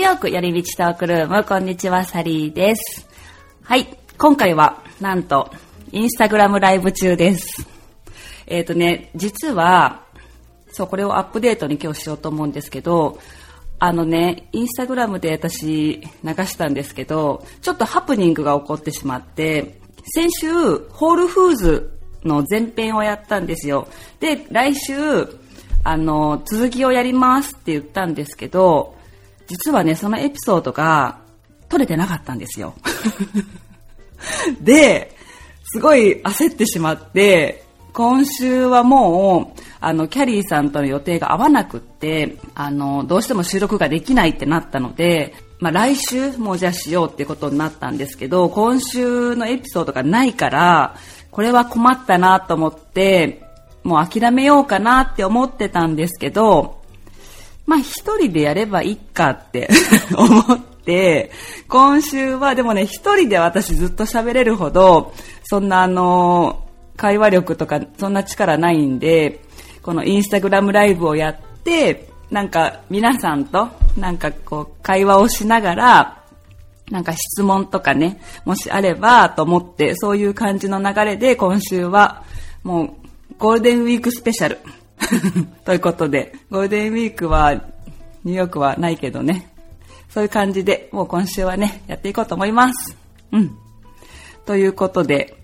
ーヨーク寄り道トークルーム、こんにちは、サリーです。はい、今回は、なんと、インスタグラムライブ中です。えっ、ー、とね、実は、そう、これをアップデートに今日しようと思うんですけど、あのね、インスタグラムで私流したんですけど、ちょっとハプニングが起こってしまって、先週、ホールフーズの前編をやったんですよ。で、来週、あの、続きをやりますって言ったんですけど、実はね、そのエピソードが撮れてなかったんですよ。で、すごい焦ってしまって、今週はもう、あの、キャリーさんとの予定が合わなくって、あの、どうしても収録ができないってなったので、まあ、来週もじゃあしようってことになったんですけど、今週のエピソードがないから、これは困ったなと思って、もう諦めようかなって思ってたんですけど、まあ一人でやればいいかって 思って、今週はでもね、一人で私ずっと喋れるほど、そんなあの、会話力とかそんな力ないんで、このインスタグラムライブをやって、なんか皆さんとなんかこう会話をしながら、なんか質問とかね、もしあればと思って、そういう感じの流れで今週はもうゴールデンウィークスペシャル。ということで、ゴールデンウィークはニューヨークはないけどね、そういう感じでもう今週はね、やっていこうと思います。うん。ということで、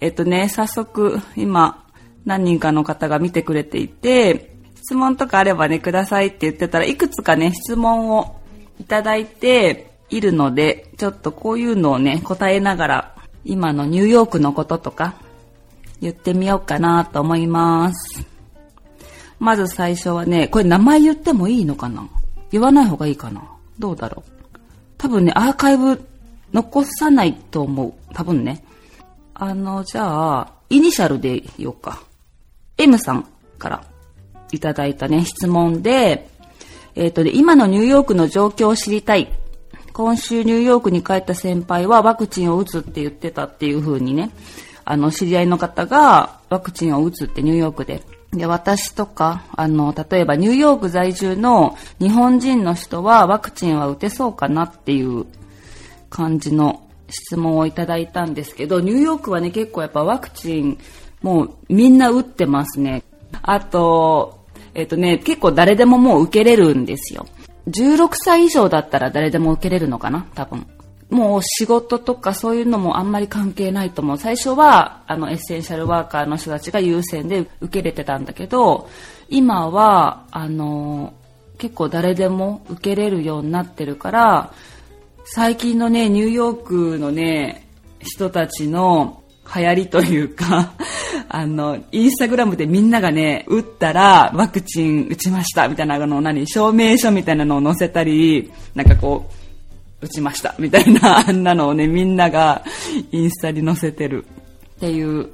えっとね、早速今何人かの方が見てくれていて、質問とかあればね、くださいって言ってたらいくつかね、質問をいただいて、いるので、ちょっとこういうのをね、答えながら、今のニューヨークのこととか、言ってみようかなと思います。まず最初はね、これ名前言ってもいいのかな？言わない方がいいかな？どうだろう？多分ね、アーカイブ残さないと思う。多分ね。あの、じゃあ、イニシャルで言おうか。M さんからいただいたね、質問で、えっ、ー、とね、今のニューヨークの状況を知りたい。今週ニューヨークに帰った先輩はワクチンを打つって言ってたっていう風にね、あの、知り合いの方がワクチンを打つってニューヨークで。で、私とか、あの、例えばニューヨーク在住の日本人の人はワクチンは打てそうかなっていう感じの質問をいただいたんですけど、ニューヨークはね、結構やっぱワクチン、もうみんな打ってますね。あと、えっ、とね、結構誰でももう受けれるんですよ。16歳以上だったら誰でも受けれるのかな多分。もう仕事とかそういうのもあんまり関係ないと思う。最初は、あの、エッセンシャルワーカーの人たちが優先で受け入れてたんだけど、今は、あの、結構誰でも受けれるようになってるから、最近のね、ニューヨークのね、人たちの流行りというか あの、インスタグラムでみんながね、打ったらワクチン打ちましたみたいなの何、証明書みたいなのを載せたり、なんかこう、打ちました みたいな、あんなのをね、みんながインスタに載せてるっていう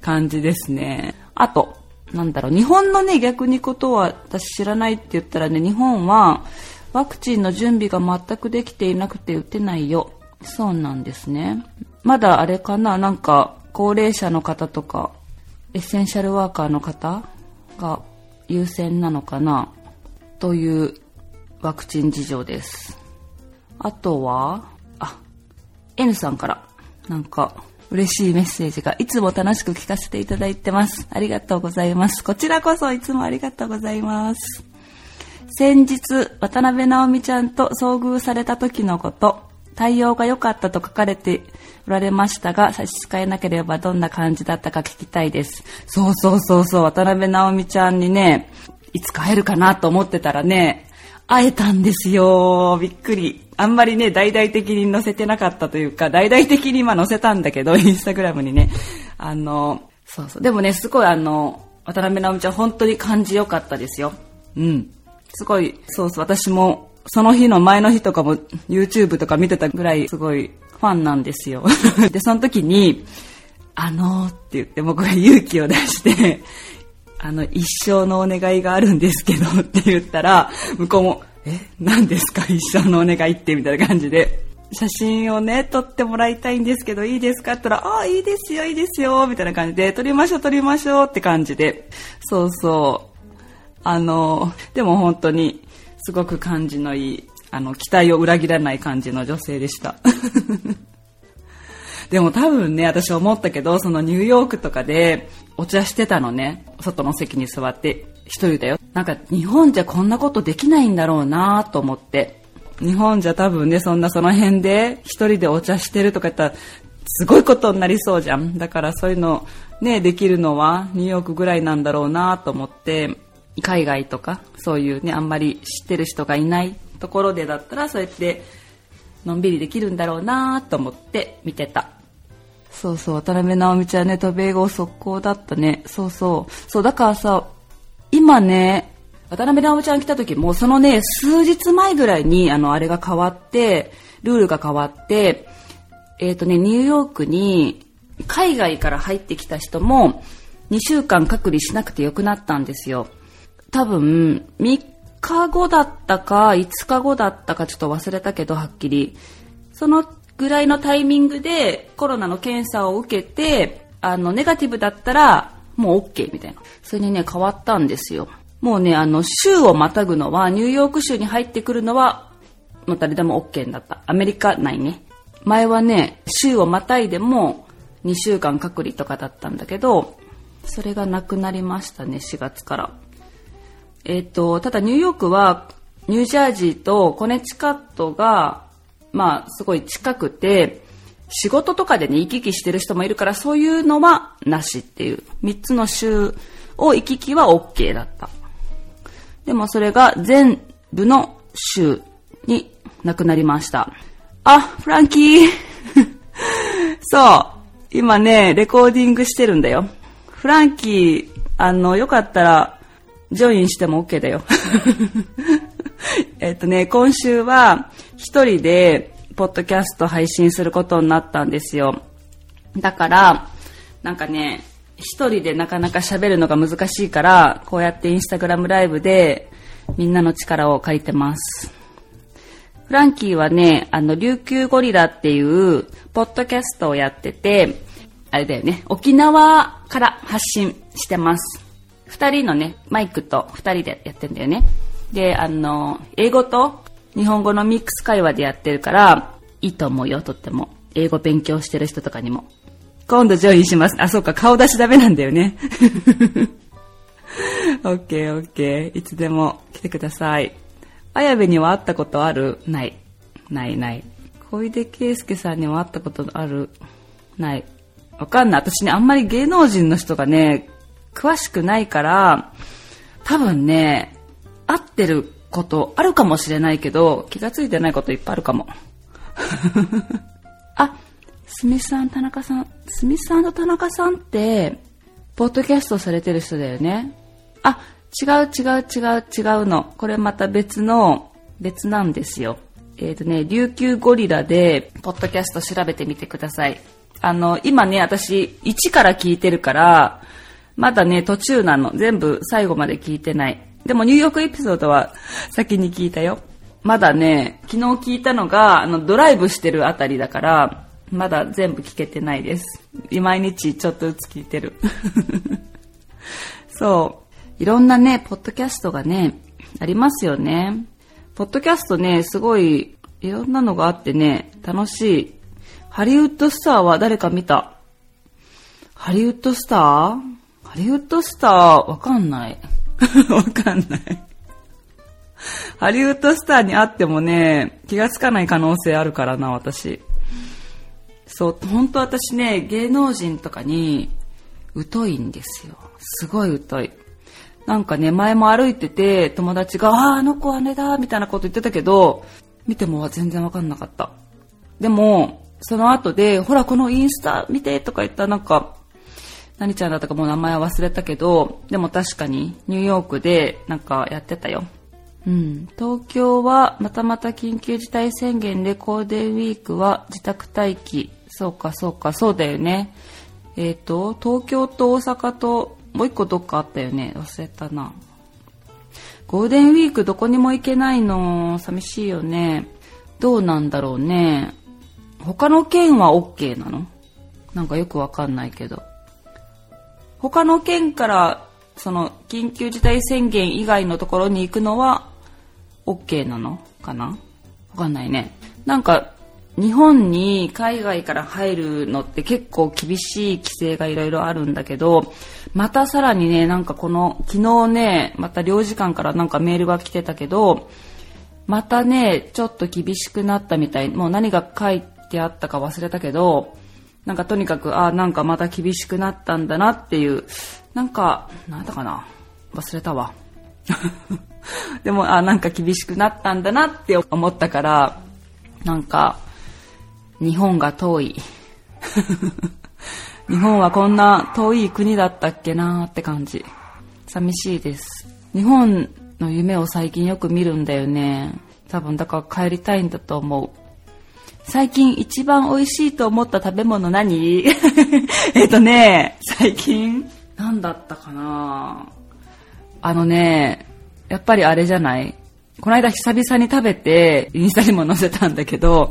感じですね。あと、なんだろう、日本のね、逆にことは私知らないって言ったらね、日本はワクチンの準備が全くできていなくて打てないよ。そうなんですね。まだあれかな、なんか高齢者の方とかエッセンシャルワーカーの方が優先なのかなというワクチン事情です。あとは、あ、N さんからなんか嬉しいメッセージがいつも楽しく聞かせていただいてます。ありがとうございます。こちらこそいつもありがとうございます。先日、渡辺直美ちゃんと遭遇された時のこと、対応が良かったと書かれておられましたが、差し支えなければどんな感じだったか聞きたいです。そうそうそうそう、渡辺直美ちゃんにね、いつか会えるかなと思ってたらね、会えたんですよ。びっくり。あんまりね、大々的に載せてなかったというか、大々的に今載せたんだけど、インスタグラムにね。あの、そうそう。でもね、すごいあの、渡辺直美ちゃん本当に感じ良かったですよ。うん。すごい、そうそう、私もその日の前の日とかも YouTube とか見てたぐらいすごいファンなんですよ。で、その時に、あのーって言って僕が勇気を出して、あの、一生のお願いがあるんですけどって言ったら、向こうも、え、何ですか？一生のお願いってみたいな感じで、写真をね、撮ってもらいたいんですけど、いいですか？って言ったら、ああ、いいですよ、いいですよ、みたいな感じで、撮りましょう、撮りましょうって感じで、そうそう。あの、でも本当に、すごく感じのいいあの、期待を裏切らない感じの女性でした。でも多分ね、私思ったけど、そのニューヨークとかでお茶してたのね。外の席に座って一人だよ。なんか日本じゃこんなことできないんだろうなと思って。日本じゃ多分ね、そんなその辺で一人でお茶してるとか言ったら、すごいことになりそうじゃん。だからそういうのね、できるのはニューヨークぐらいなんだろうなと思って、海外とかそういうね、あんまり知ってる人がいないところでだったらそうやってのんびりできるんだろうなと思って見てた。そうそう、渡辺直美ちゃんね、渡米語速攻だったね。そうそう。そう、だからさ、今ね、渡辺直美ちゃん来た時も、そのね、数日前ぐらいに、あの、あれが変わって、ルールが変わって、えっ、ー、とね、ニューヨークに、海外から入ってきた人も、2週間隔離しなくてよくなったんですよ。多分、3日後だったか、5日後だったかちょっと忘れたけど、はっきり。そのぐらいのタイミングでコロナの検査を受けて、あの、ネガティブだったら、もう OK みたいな。それにね、変わったんですよ。もうね、あの、州をまたぐのは、ニューヨーク州に入ってくるのは、もう誰でも OK だった。アメリカ内ね。前はね、州をまたいでも、2週間隔離とかだったんだけど、それがなくなりましたね、4月から。えっ、と、ただニューヨークは、ニュージャージーとコネチカットがまあ、すごい近くて、仕事とかでね、行き来してる人もいるから、そういうのはなしっていう。3つの州を行き来は OK だった。でもそれが全部の州になくなりました。あ、フランキー そう。今ね、レコーディングしてるんだよ。フランキー、あの、よかったら、ジョインしても OK だよ。えっとね、今週は一人でポッドキャスト配信することになったんですよ。だから、なんかね、一人でなかなか喋るのが難しいから、こうやってインスタグラムライブでみんなの力を借りてます。フランキーはね、あの、琉球ゴリラっていうポッドキャストをやってて、あれだよね、沖縄から発信してます。二人のね、マイクと二人でやってんだよね。で、あの、英語と日本語のミックス会話でやってるから、いいと思うよ、とっても。英語勉強してる人とかにも。今度ジョインします。あ、そうか、顔出しダメなんだよね。オッケーオッケー。いつでも来てください。綾部には会ったことある？ない。ないない。小出圭介さんには会ったことある？ない。わかんない。私ね、あんまり芸能人の人がね、詳しくないから、多分ね、合ってることあるかもしれないけど、気がついてないこといっぱいあるかも。あ、すみさん、田中さん、すみさんと田中さんって、ポッドキャストされてる人だよね。あ、違う違う違う違うの。これまた別の、別なんですよ。えっ、ー、とね、琉球ゴリラで、ポッドキャスト調べてみてください。あの、今ね、私、1から聞いてるから、まだね、途中なの。全部最後まで聞いてない。でもニューヨークエピソードは先に聞いたよ。まだね、昨日聞いたのが、あの、ドライブしてるあたりだから、まだ全部聞けてないです。毎日ちょっとずつ聞いてる。そう。いろんなね、ポッドキャストがね、ありますよね。ポッドキャストね、すごい、いろんなのがあってね、楽しい。ハリウッドスターは誰か見た？ハリウッドスター？ハリウッドスターわかんない。わかんない。ハリウッドスターに会ってもね、気がつかない可能性あるからな、私。そう、本当私ね、芸能人とかに疎いんですよ。すごい疎い。なんかね、前も歩いてて、友達が、ああ、あの子あれだ、みたいなこと言ってたけど、見ても全然わかんなかった。でも、その後で、ほら、このインスタ見てとか言ったらなんか、何ちゃんだったかもう名前は忘れたけど、でも確かにニューヨークでなんかやってたよ。うん。東京はまたまた緊急事態宣言でコーデンウィークは自宅待機。そうかそうか、そうだよね。えっ、ー、と、東京と大阪ともう一個どっかあったよね。忘れたな。ゴールデンウィークどこにも行けないの、寂しいよね。どうなんだろうね。他の県は OK なの？なんかよくわかんないけど。他の県からその緊急事態宣言以外のところに行くのは OK なのかな？わかんないね。なんか、日本に海外から入るのって結構厳しい規制がいろいろあるんだけど、またさらにね、なんかこの、昨日ね、また領事館からなんかメールが来てたけど、またね、ちょっと厳しくなったみたい。もう何が書いてあったか忘れたけど、なんかとにかく、あ、なんかまた厳しくなったんだなっていう、なんか、なんだかな。忘れたわ。でも、あ、なんか厳しくなったんだなって思ったから、なんか、日本が遠い。日本はこんな遠い国だったっけなーって感じ。寂しいです。日本の夢を最近よく見るんだよね。多分だから帰りたいんだと思う。最近一番美味しいと思った食べ物何？えっとね、最近。何だったかな？あのね、やっぱりあれじゃない？この間久々に食べて、インスタにも載せたんだけど、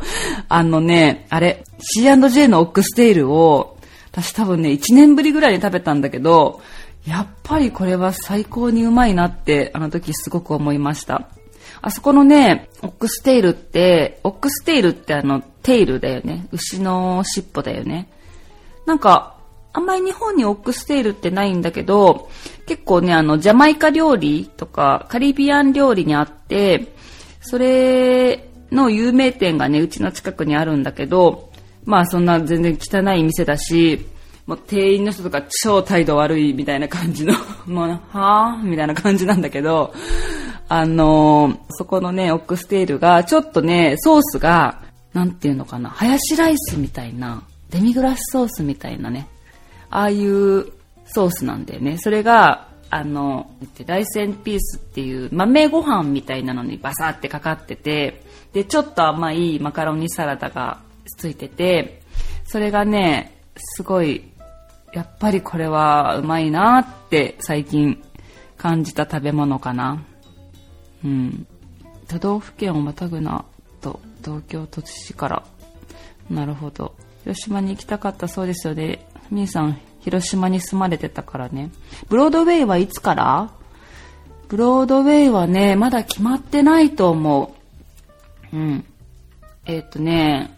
あのね、あれ、C&J のオックステールを、私多分ね、1年ぶりぐらいに食べたんだけど、やっぱりこれは最高にうまいなって、あの時すごく思いました。あそこのね、オックステールって、オックステールってあの、テールだよね。牛の尻尾だよね。なんか、あんまり日本にオックステールってないんだけど、結構ね、あの、ジャマイカ料理とか、カリビアン料理にあって、それの有名店がね、うちの近くにあるんだけど、まあそんな全然汚い店だし、もう店員の人とか超態度悪いみたいな感じの、もう、はぁ？みたいな感じなんだけど、あの、そこのね、オックステールが、ちょっとね、ソースが、なんていうのかな、ハヤシライスみたいな、デミグラスソースみたいなね、ああいうソースなんだよね。それが、あの、ライセンピースっていう豆ご飯みたいなのにバサってかかってて、で、ちょっと甘いマカロニサラダがついてて、それがね、すごいやっぱりこれはうまいなって最近感じた食べ物かな。うん。都道府県をまたぐなと東京都知事から。なるほど。広島に行きたかったそうですよね。みーさん、広島に住まれてたからね。ブロードウェイはいつから？ブロードウェイはね、まだ決まってないと思う。うん。えっ、ー、とね、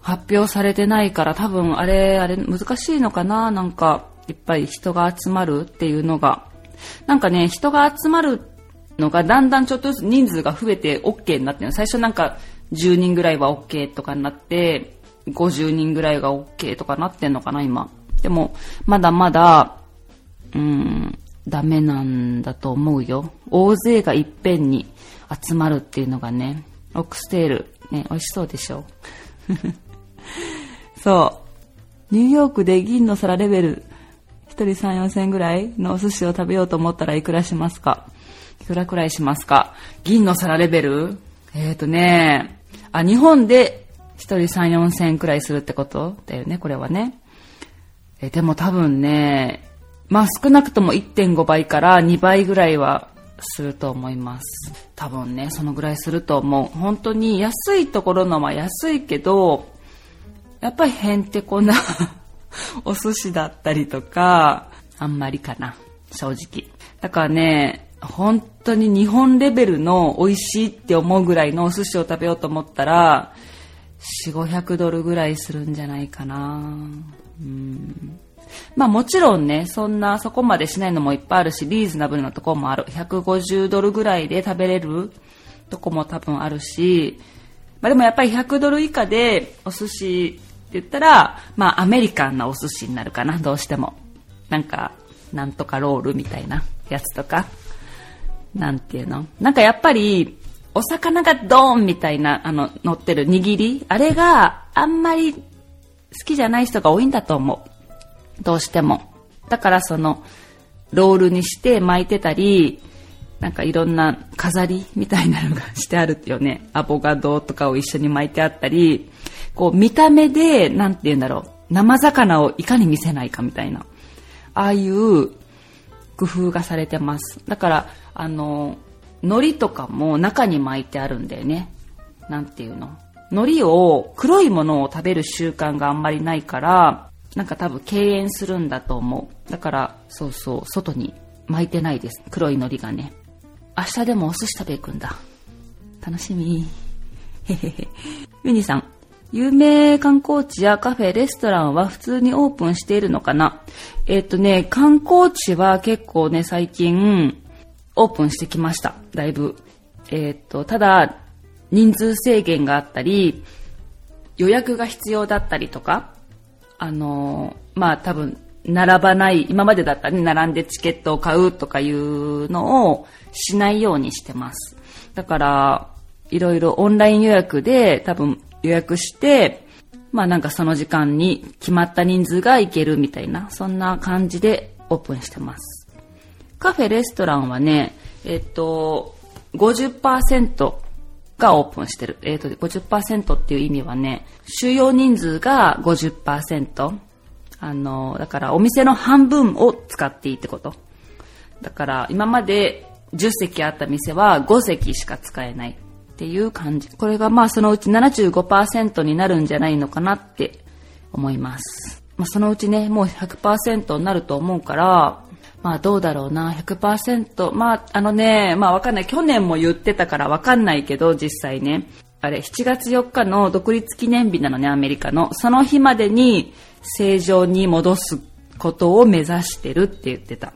発表されてないから多分あれ、あれ難しいのかな？なんか、いっぱい人が集まるっていうのが。なんかね、人が集まるのがだんだんちょっとずつ人数が増えて OK になってる最初なんか10人ぐらいは OK とかになって、50人ぐらいが OK とかなってんのかな今。でも、まだまだ、うん、ダメなんだと思うよ。大勢がいっぺんに集まるっていうのがね、オックステール、ね、美味しそうでしょ。そう。ニューヨークで銀の皿レベル、1人3、4千ぐらいのお寿司を食べようと思ったらいくらしますか？いくらくらいしますか？銀の皿レベル？えっ、ー、とね、あ、日本で1人3、4千くらいするってことだよね、これはね。えでも多分ね、まあ少なくとも1.5倍から2倍ぐらいはすると思います。多分ね、そのぐらいすると思う。本当に安いところのは安いけど、やっぱりへんてこな お寿司だったりとか、あんまりかな、正直。だからね、本当に日本レベルの美味しいって思うぐらいのお寿司を食べようと思ったら、4、500ドルぐらいするんじゃないかな。うんまあもちろんね、そんなそこまでしないのもいっぱいあるし、リーズナブルなとこもある。150ドルぐらいで食べれるとこも多分あるし、まあでもやっぱり100ドル以下でお寿司って言ったら、まあアメリカンなお寿司になるかな、どうしても。なんか、なんとかロールみたいなやつとか。なんていうの？なんかやっぱり、お魚がドーンみたいな、あの、乗ってる握り？あれがあんまり好きじゃない人が多いんだと思う。どうしても。だからその、ロールにして巻いてたり、なんかいろんな飾りみたいなのがしてあるよね。アボカドとかを一緒に巻いてあったり、こう見た目で、なんて言うんだろう、生魚をいかに見せないかみたいな。ああいう工夫がされてます。だから、あの、海苔とかも中に巻いてあるんだよね。なんていうの。海苔を、黒いものを食べる習慣があんまりないから、なんか多分敬遠するんだと思う。だから、そうそう、外に巻いてないです。黒い海苔がね。明日でもお寿司食べ行くんだ。楽しみ。へへへ。ユニさん、有名観光地やカフェ、レストランは普通にオープンしているのかな？えっ、とね、観光地は結構ね、最近、オープンしてきました。だいぶ。えっ、と、ただ、人数制限があったり、予約が必要だったりとか、あのまあ多分、並ばない、今までだったらね、並んでチケットを買うとかいうのをしないようにしてます。だから、いろいろオンライン予約で多分予約して、まあなんかその時間に決まった人数が行けるみたいな、そんな感じでオープンしてます。カフェ、レストランはね、えっと、50%がオープンしてる。えっと、50%っていう意味はね、収容人数が50%。あの、だからお店の半分を使っていいってこと。だから今まで10席あった店は5席しか使えない。っていう感じ。これがまあそのうち75%になるんじゃないのかなって思います。まあ、そのうちね、もう100%になると思うから、まあどうだろうな、100%。まああのね、まあわかんない。去年も言ってたからわかんないけど、実際ね。あれ、7月4日の独立記念日なのね、アメリカの。その日までに正常に戻すことを目指してるって言ってた。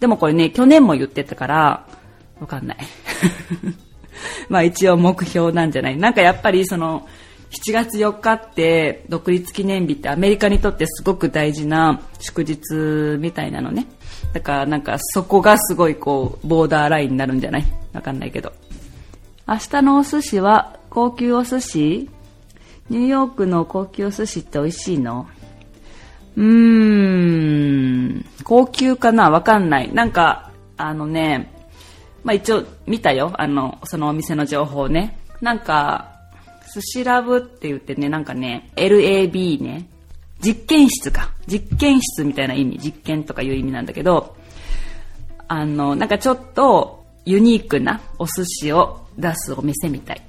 でもこれね、去年も言ってたから、わかんない。まあ一応目標なんじゃないなんかやっぱりその、7月4日って独立記念日ってアメリカにとってすごく大事な祝日みたいなのね。だからなんかそこがすごいこう、ボーダーラインになるんじゃない？わかんないけど。明日のお寿司は高級お寿司ニューヨークの高級お寿司って美味しいの？うーん、高級かな？わかんない。なんか、あのね、まあ一応見たよ。あの、そのお店の情報ね。なんか、寿司ラブって言ってね、なんかね、LAB ね。実験室か。実験室みたいな意味。実験とかいう意味なんだけど、あの、なんかちょっとユニークなお寿司を出すお店みたい。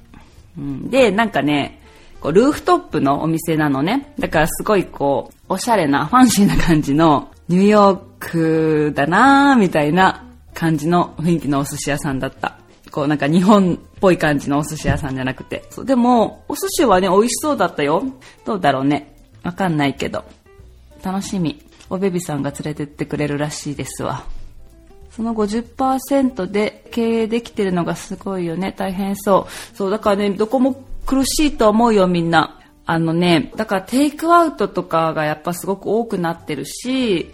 うん、で、なんかね、こうルーフトップのお店なのね。だからすごいこう、おしゃれな、ファンシーな感じの、ニューヨークだなーみたいな感じの雰囲気のお寿司屋さんだった。こうなんか日本ぽい感じのお寿司屋さんじゃなくて。そうでも、お寿司はね、美味しそうだったよ。どうだろうね。わかんないけど。楽しみ。おベビさんが連れてってくれるらしいですわ。その50%で経営できてるのがすごいよね。大変そう。そう、だからね、どこも苦しいと思うよ、みんな。あのね、だからテイクアウトとかがやっぱすごく多くなってるし、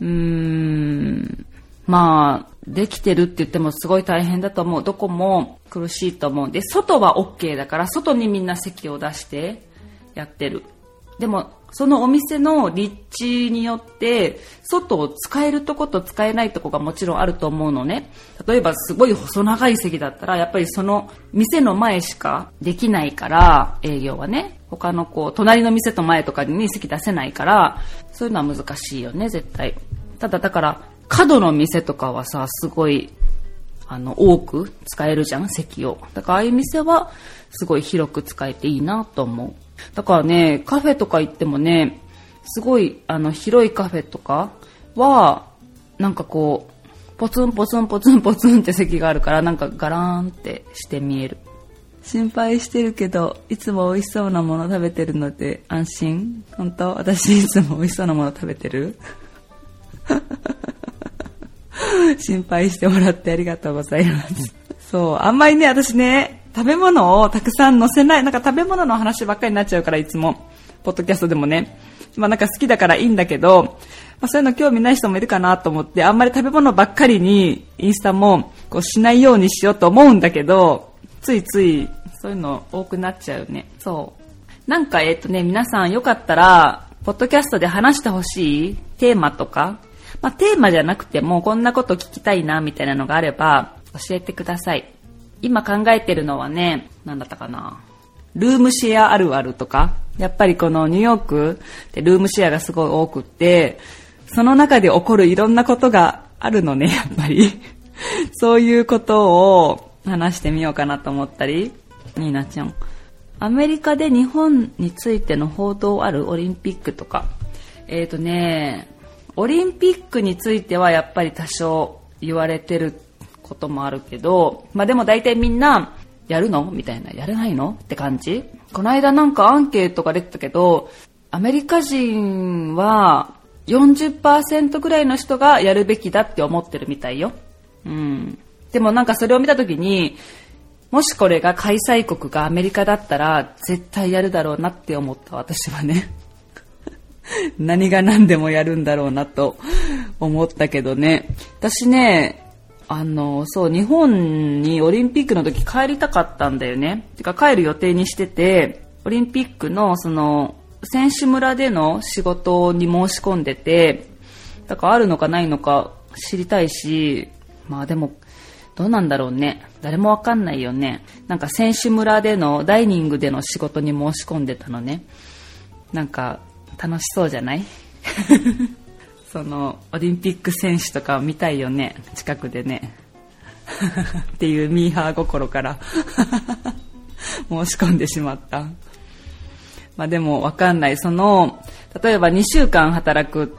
うーん、まあ、できてるって言ってもすごい大変だと思う。どこも苦しいと思う。で、外は OK だから、外にみんな席を出してやってる。でも、そのお店の立地によって、外を使えるとこと使えないとこがもちろんあると思うのね。例えばすごい細長い席だったら、やっぱりその店の前しかできないから、営業はね。他のこう、隣の店と前とかに席出せないから、そういうのは難しいよね、絶対。ただだから、角の店とかはさ、すごい、あの、多く使えるじゃん、席を。だからああいう店は、すごい広く使えていいなと思う。だからね、カフェとか行ってもね、すごい、あの、広いカフェとかは、なんかこう、ポツンポツンポツンポツンって席があるから、なんかガラーンってして見える。心配してるけど、いつも美味しそうなもの食べてるので安心本当？私いつも美味しそうなもの食べてる？心配してもらってありがとうございます。そう、あんまりね、私ね、食べ物をたくさん載せない、なんか食べ物の話ばっかりになっちゃうから、いつも、ポッドキャストでもね。まあなんか好きだからいいんだけど、まあそういうの興味ない人もいるかなと思って、あんまり食べ物ばっかりにインスタもこうしないようにしようと思うんだけど、ついついそういうの多くなっちゃうね。そう。なんかえっ、とね、皆さんよかったら、ポッドキャストで話してほしいテーマとか、まあ、テーマじゃなくてもこんなこと聞きたいなみたいなのがあれば教えてください。今考えてるのはね、何だったかな。ルームシェアあるあるとか、やっぱりこのニューヨークってルームシェアがすごい多くって、その中で起こるいろんなことがあるのね、やっぱり。そういうことを話してみようかなと思ったり、ニーナちゃん。アメリカで日本についての報道あるオリンピックとか。えっ、ー、とね、オリンピックについてはやっぱり多少言われてることもあるけど、まあでも大体みんなやるの？みたいな。やれないの？って感じこの間なんかアンケートが出てたけど、アメリカ人は40%ぐらいの人がやるべきだって思ってるみたいよ。うん。でもなんかそれを見た時に、もしこれが開催国がアメリカだったら絶対やるだろうなって思った私はね。何が何でもやるんだろうなと思ったけどね。私ね、あの、そう、日本にオリンピックの時帰りたかったんだよね。てか帰る予定にしてて、オリンピックのその、選手村での仕事に申し込んでて、だからあるのかないのか知りたいし、まあでも、どうなんだろうね。誰もわかんないよね。なんか選手村でのダイニングでの仕事に申し込んでたのね。なんか楽しそうじゃない？そのオリンピック選手とかを見たいよね？近くでね。っていうミーハー心から。申し込んでしまった。まあでもわかんない。その例えば2週間働く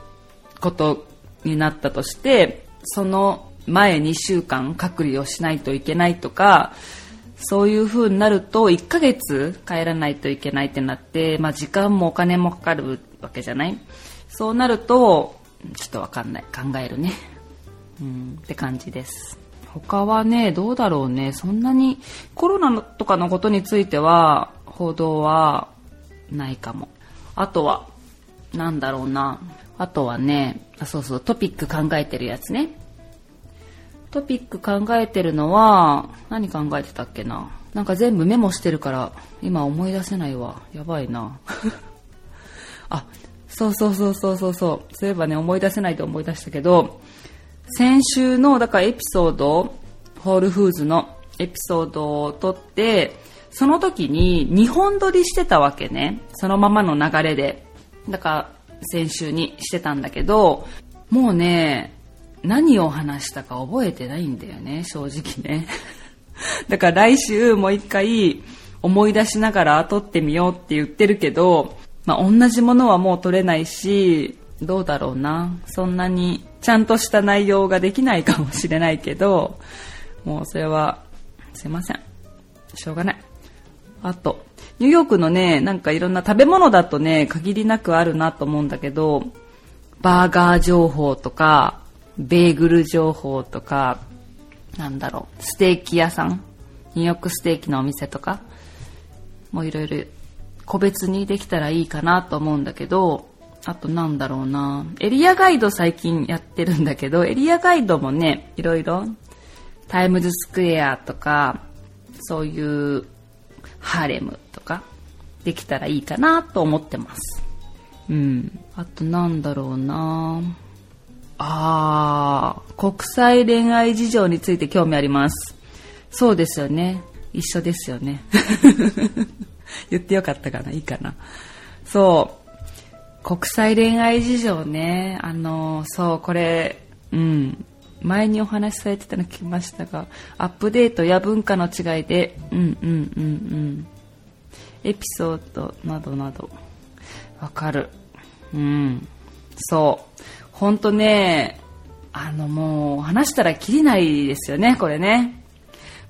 ことになったとしてその前2週間隔離をしないといけないとかそういう風になると1ヶ月帰らないといけないってなって、まあ、時間もお金もかかるわけじゃない？そうなるとちょっとわかんない。考えるね。うん、って感じです。他はね、どうだろうね。そんなにコロナとかのことについては報道はないかも。あとは、なんだろうな。あとはね、あ、そうそう、トピック考えてるやつね。トピック考えてるのは、何考えてたっけな。なんか全部メモしてるから、今思い出せないわ。やばいな。あ、そうそうそうそうそうそう。そういえばね、思い出せないと思い出したけど、先週の、だからエピソード、ホールフーズのエピソードを撮って、その時に2本撮りしてたわけね。そのままの流れで。だから先週にしてたんだけど、もうね、何を話したか覚えてないんだよね、正直ね。だから来週もう一回思い出しながら撮ってみようって言ってるけど、まあ、同じものはもう取れないし、どうだろうな。そんなにちゃんとした内容ができないかもしれないけど、もうそれは、すいません。しょうがない。あと、ニューヨークのね、なんかいろんな食べ物だとね、限りなくあるなと思うんだけど、バーガー情報とか、ベーグル情報とか、なんだろう、ステーキ屋さんニューヨークステーキのお店とか、もういろいろ個別にできたらいいかなと思うんだけど、あとなんだろうな。エリアガイド最近やってるんだけど、エリアガイドもね、いろいろ、タイムズスクエアとか、そういうハーレムとか、できたらいいかなと思ってます。うん。あとなんだろうな。あー、国際恋愛事情について興味あります。そうですよね。一緒ですよね。言ってよかったかないいかな。そう。国際恋愛事情ね。あの、そう、これ、うん。前にお話しされてたの聞きましたが、アップデートや文化の違いで、うんうんうんうん。エピソードなどなど、わかる。うん。そう。ほんとね、あのもう話したらきりないですよね、これね。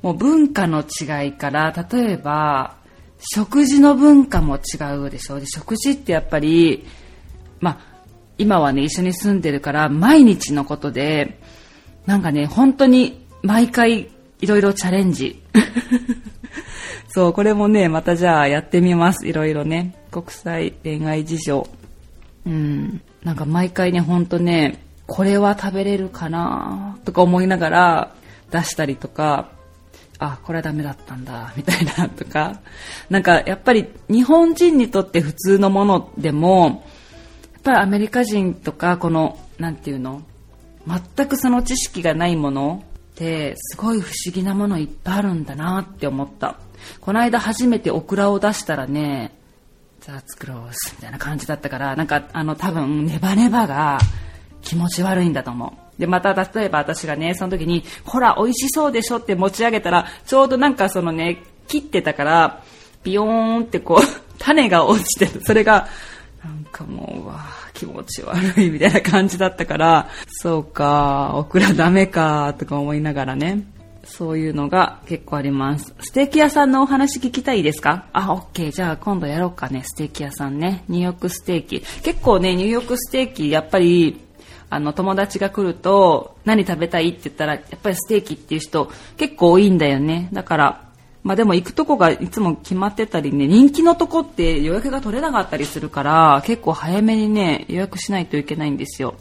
もう文化の違いから、例えば、食事の文化も違うでしょうで食事ってやっぱり、まあ、今はね、一緒に住んでるから毎日のことで、なんかね、本当に毎回いろいろチャレンジ。そう、これもね、またじゃあやってみます。いろいろね。国際恋愛事情。うん。なんか毎回ね、ほんとね、これは食べれるかなとか思いながら出したりとか、あ、これはダメだったんだ、みたいな とか、なんかやっぱり日本人にとって普通のものでも、やっぱりアメリカ人とか、この、なんていうの、全くその知識がないものってすごい不思議なものいっぱいあるんだなって思った。この間初めてオクラを出したらね、ザーツクロースみたいな感じだったから、なんかあの多分ネバネバが気持ち悪いんだと思う。で、また例えば私がね、その時に、ほら、美味しそうでしょって持ち上げたら、ちょうどなんかそのね、切ってたから、ビヨーンってこう、種が落ちて。それが、なんかもう、わ気持ち悪いみたいな感じだったから、そうか、オクラダメか、とか思いながらね。そういうのが結構あります。ステーキ屋さんのお話聞きたいですか？あ、オッケー。じゃあ今度やろうかね。ステーキ屋さんね。ニューヨークステーキ。結構ね、ニューヨークステーキ、やっぱり、あの、友達が来ると、何食べたいって言ったら、やっぱりステーキっていう人結構多いんだよね。だから、まあでも行くとこがいつも決まってたりね、人気のとこって予約が取れなかったりするから、結構早めにね、予約しないといけないんですよ。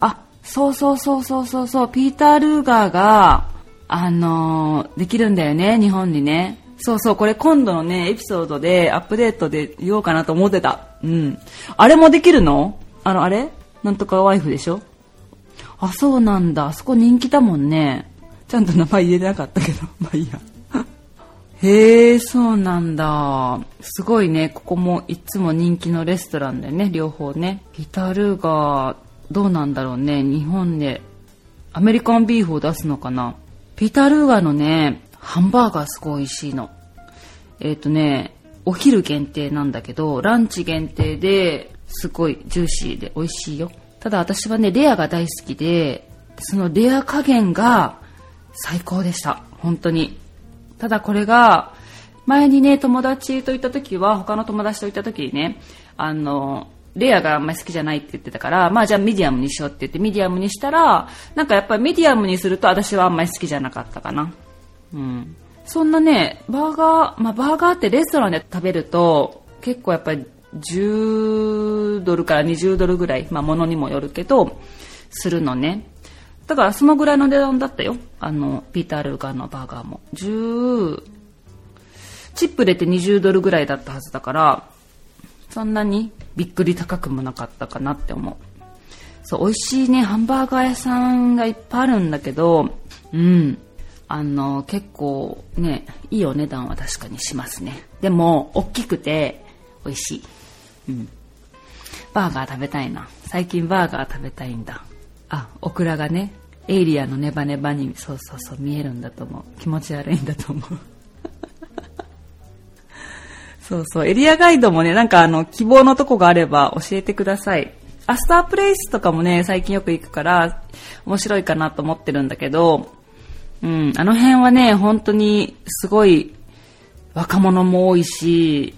あ、そうそうそうそうそうそう、ピーター・ルーガーが、あのー、できるんだよね、日本にね。そうそう、これ今度のね、エピソードでアップデートで言おうかなと思ってた。うん。あれもできるの？あの、あれ？なんとかワイフでしょ？あ、そうなんだ。あそこ人気だもんね。ちゃんと名前言えなかったけど、まあいいや。へえ、そうなんだ。すごいね、ここもいつも人気のレストランだよね、両方ね。ピタルーガー、どうなんだろうね、日本で。アメリカンビーフを出すのかなピタ・ルーガーのね、ハンバーガーすごい美味しいの。えっ、ー、とね、お昼限定なんだけど、ランチ限定ですごいジューシーで美味しいよ。ただ私はね、レアが大好きで、そのレア加減が最高でした。本当に。ただこれが、前にね、友達と行った時は、他の友達と行った時にね、あの、レアがあんまり好きじゃないって言ってたから、まあじゃあミディアムにしようって言ってミディアムにしたら、なんかやっぱりミディアムにすると私はあんまり好きじゃなかったかな。うん。そんなね、バーガー、まあバーガーってレストランで食べると、結構やっぱり10ドルから20ドルぐらい、まあ物にもよるけど、するのね。だからそのぐらいの値段だったよ。あの、ピーター・ルーガーのバーガーも。10、チップ入れて20ドルぐらいだったはずだから、そんなにびっくり高くもなかったかなって思う。そう、美味しいね、ハンバーガー屋さんがいっぱいあるんだけど、うん。あの、結構ね、いいお値段は確かにしますね。でも、大きくて美味しい。うん。バーガー食べたいな。最近バーガー食べたいんだ。あ、オクラがね、エイリアのネバネバに、そうそうそう、見えるんだと思う。気持ち悪いんだと思う。そうそう、エリアガイドもね、なんかあの、希望のとこがあれば教えてください。アスタープレイスとかもね、最近よく行くから、面白いかなと思ってるんだけど、うん、あの辺はね、本当にすごい若者も多いし、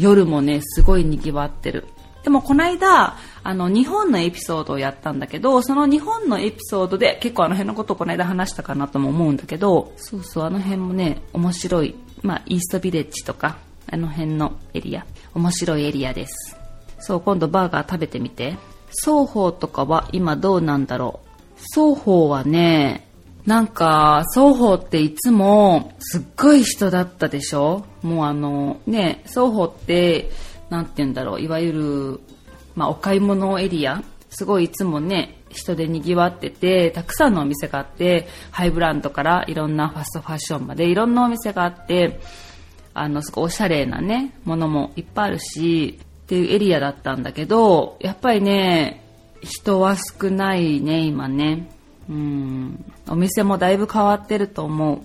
夜もね、すごい賑わってる。でもこの間、あの、日本のエピソードをやったんだけど、その日本のエピソードで結構あの辺のことをこの間話したかなとも思うんだけど、そうそう、あの辺もね、面白い。まあ、イーストビレッジとか、あの辺のエリア。面白いエリアです。そう、今度バーガー食べてみて。双方とかは今どうなんだろう。双方はね、なんか、双方っていつもすっごい人だったでしょもうあの、ね、双方って、なんて言うんだろう、いわゆる、まあお買い物エリアすごいいつもね、人で賑わってて、たくさんのお店があって、ハイブランドからいろんなファストファッションまでいろんなお店があって、あの、すごいおしゃれなね、ものもいっぱいあるし、っていうエリアだったんだけど、やっぱりね、人は少ないね、今ね。うん。お店もだいぶ変わってると思う。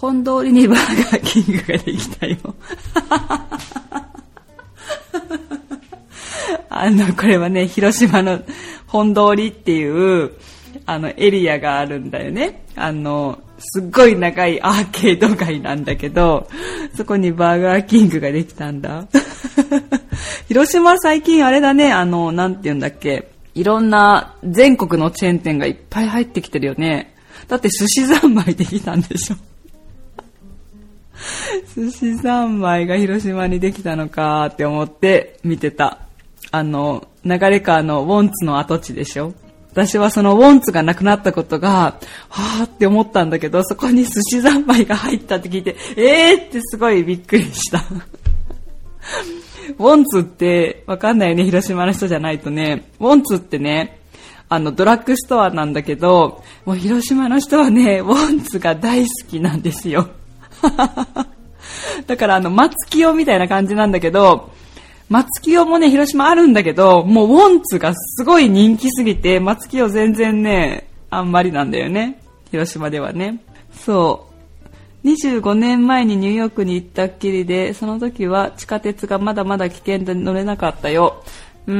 本通りにバーガーキングができたよ。あの、これはね、広島の本通りっていう、あの、エリアがあるんだよね。あの、すっごい長いアーケード街なんだけど、そこにバーガーキングができたんだ。広島最近あれだね、あの、なんて言うんだっけ、いろんな全国のチェーン店がいっぱい入ってきてるよね。だって寿司三昧できたんでしょ。寿司三昧が広島にできたのかって思って見てた。あの、流れ川のウォンツの跡地でしょ。私はそのウォンツがなくなったことが、はぁって思ったんだけど、そこに寿司三昧が入ったって聞いて、えーってすごいびっくりした。ウォンツってわかんないよね、広島の人じゃないとね。ウォンツってね、あの、ドラッグストアなんだけど、もう広島の人はね、ウォンツが大好きなんですよ。だからあの、松清みたいな感じなんだけど、松清もね、広島あるんだけど、もうウォンツがすごい人気すぎて、松清全然ね、あんまりなんだよね。広島ではね。そう。25年前にニューヨークに行ったっきりで、その時は地下鉄がまだまだ危険で乗れなかったよ。うー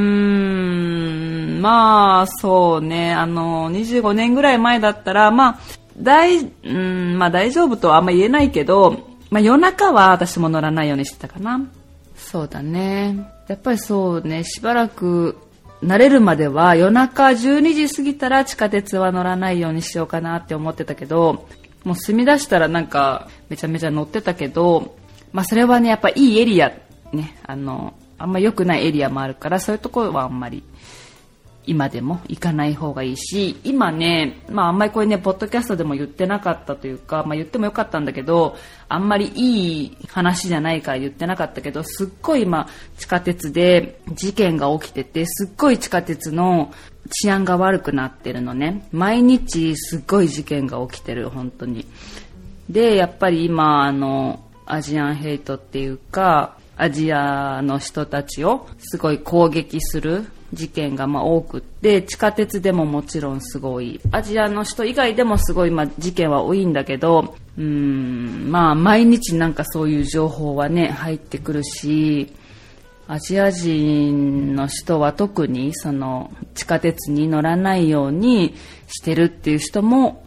ん、まあ、そうね、あの、25年ぐらい前だったら、まあ、大、うん、まあ大丈夫とはあんま言えないけど、まあ夜中は私も乗らないようにしてたかな。そうだね。やっぱりそうね、しばらく慣れるまでは夜中12時過ぎたら地下鉄は乗らないようにしようかなって思ってたけど、もう住み出したらなんかめちゃめちゃ乗ってたけど、まあそれはね、やっぱいいエリア、ね、あの、あんま良くないエリアもあるから、そういうところはあんまり今でも行かない方がいいし、今ね、まああんまりこれね、ポッドキャストでも言ってなかったというか、まあ言ってもよかったんだけど、あんまりいい話じゃないから言ってなかったけど、すっごい今地下鉄で事件が起きてて、すっごい地下鉄の治安が悪くなってるのね。毎日すっごい事件が起きてる、本当に。で、やっぱり今、あの、アジアンヘイトっていうか、アジアの人たちをすごい攻撃する事件がま多くって地下鉄でももちろんすごいアジアの人以外でもすごいま事件は多いんだけどうんまあ毎日なんかそういう情報はね入ってくるしアジア人の人は特にその地下鉄に乗らないようにしてるっていう人も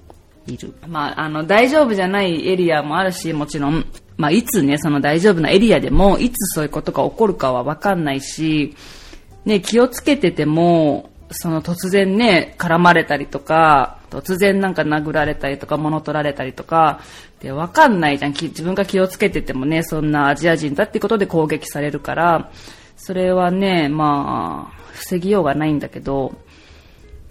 いる。まあ、あの、大丈夫じゃないエリアもあるし、もちろん、まあ、いつね、その大丈夫なエリアでも、いつそういうことが起こるかはわかんないし、ね、気をつけてても、その突然ね、絡まれたりとか、突然なんか殴られたりとか、物取られたりとか、で、わかんないじゃん。自分が気をつけててもね、そんなアジア人だってことで攻撃されるから、それはね、まあ、防ぎようがないんだけど、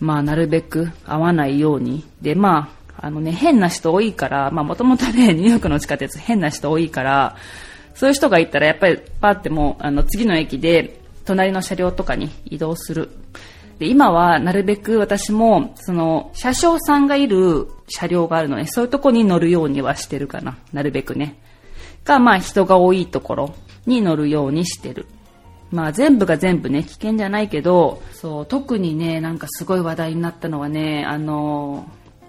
まあ、なるべく会わないように。で、まあ、あのね、変な人多いから、まあもともとね、ニューヨークの地下鉄変な人多いから、そういう人がいたらやっぱりパーってもう、あの、次の駅で隣の車両とかに移動する。で、今はなるべく私も、その、車掌さんがいる車両があるので、そういうとこに乗るようにはしてるかな。なるべくね。か、まあ人が多いところに乗るようにしてる。まあ全部が全部ね、危険じゃないけど、そう、特にね、なんかすごい話題になったのはね、あの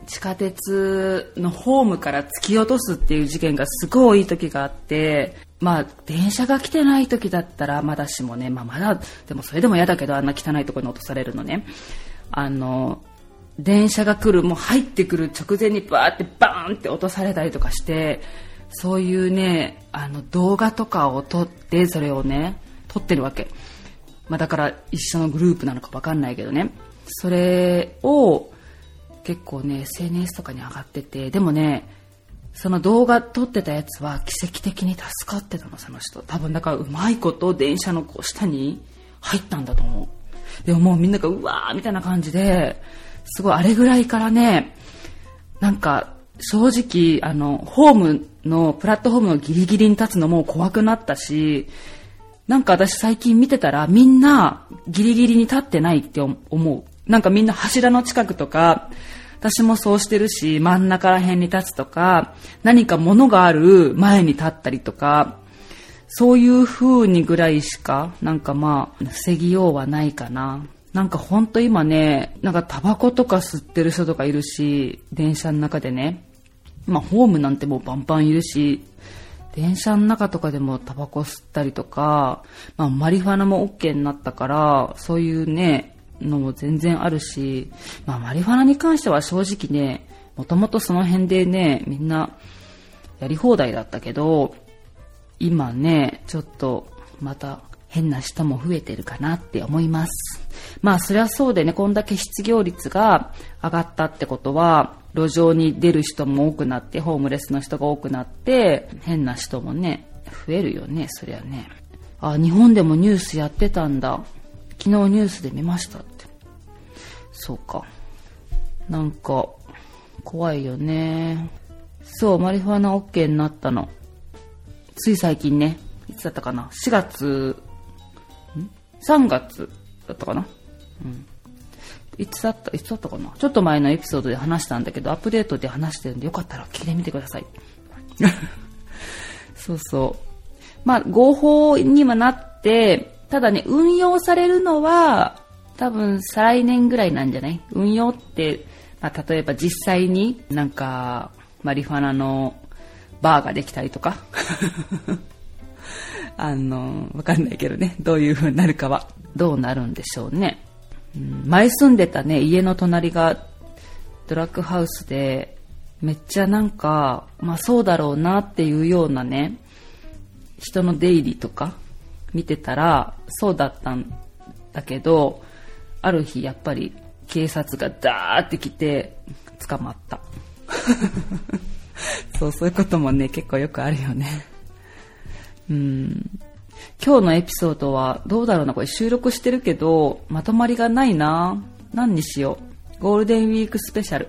地下鉄のホームから突き落とすっていう事件がすごい多い時があって、まあ、電車が来てない時だったらまだしもね、まあまだ、でもそれでも嫌だけどあんな汚いところに落とされるのね。あの、電車が来る、もう入ってくる直前にバーってバーンって落とされたりとかして、そういうね、あの動画とかを撮って、それをね、撮ってるわけ。まあだから一緒のグループなのかわかんないけどね。それを結構ね SNS とかに上がっててでもねその動画撮ってたやつは奇跡的に助かってたのその人多分だからうまいこと電車のこう下に入ったんだと思うでももうみんながうわーみたいな感じですごいあれぐらいからねなんか正直あのホームのプラットフォームのギリギリに立つのも怖くなったしなんか私最近見てたらみんなギリギリに立ってないって思う。なんかみんな柱の近くとか、私もそうしてるし、真ん中ら辺に立つとか、何か物がある前に立ったりとか、そういう風にぐらいしか、なんかまあ、防ぎようはないかな。なんかほんと今ね、なんかタバコとか吸ってる人とかいるし、電車の中でね。まあホームなんてもうバンバンいるし、電車の中とかでもタバコ吸ったりとか、まあマリファナも OK になったから、そういうね、のも全然あるし、まあ、マリファナに関しては正直ね、もともとその辺でね、みんなやり放題だったけど、今ね、ちょっとまた変な人も増えてるかなって思います。まあそりゃそうでね、こんだけ失業率が上がったってことは、路上に出る人も多くなって、ホームレスの人が多くなって、変な人もね、増えるよね、そりゃね。あ、日本でもニュースやってたんだ。昨日ニュースで見ました。そうか。なんか、怖いよね。そう、マリファナ OK になったの。つい最近ね。いつだったかな ?4 月、ん ?3 月だったかなうん。いつだった、いつだったかなちょっと前のエピソードで話したんだけど、アップデートで話してるんで、よかったら聞いてみてください。そうそう。まあ、合法にはなって、ただね、運用されるのは、多分再来年ぐらいなんじゃない？運用って、まあ、例えば実際になんか、マリファナのバーができたりとか？あの、わかんないけどね、どういう風になるかは、どうなるんでしょうね。うん、前住んでたね、家の隣がドラッグハウスで、めっちゃなんか、まあそうだろうなっていうようなね、人の出入りとか見てたら、そうだったんだけど、ある日やっぱり警察がダーって来て捕まった。そう、そういうこともね、結構よくあるよね。うん。今日のエピソードはどうだろうな、これ収録してるけど、まとまりがないな。何にしよう。ゴールデンウィークスペシャル。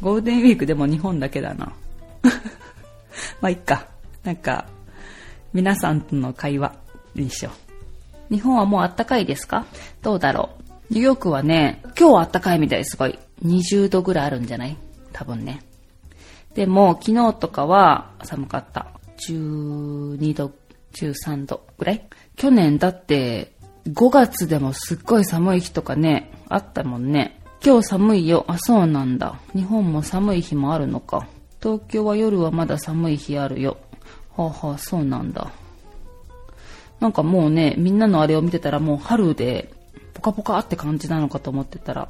ゴールデンウィークでも日本だけだな。まあ、いっか。なんか、皆さんとの会話にしよう。日本はもうあったかいですか？どうだろう。ニューヨークはね、今日はあったかいみたいですごい。20度ぐらいあるんじゃない？多分ね。でも、昨日とかは寒かった。12度、13度ぐらい？去年だって、5月でもすっごい寒い日とかね、あったもんね。今日寒いよ。あ、そうなんだ。日本も寒い日もあるのか。東京は夜はまだ寒い日あるよ。はあ、はあ、そうなんだ。なんかもうね、みんなのあれを見てたらもう春で、ポカポカって感じなのかと思ってたら。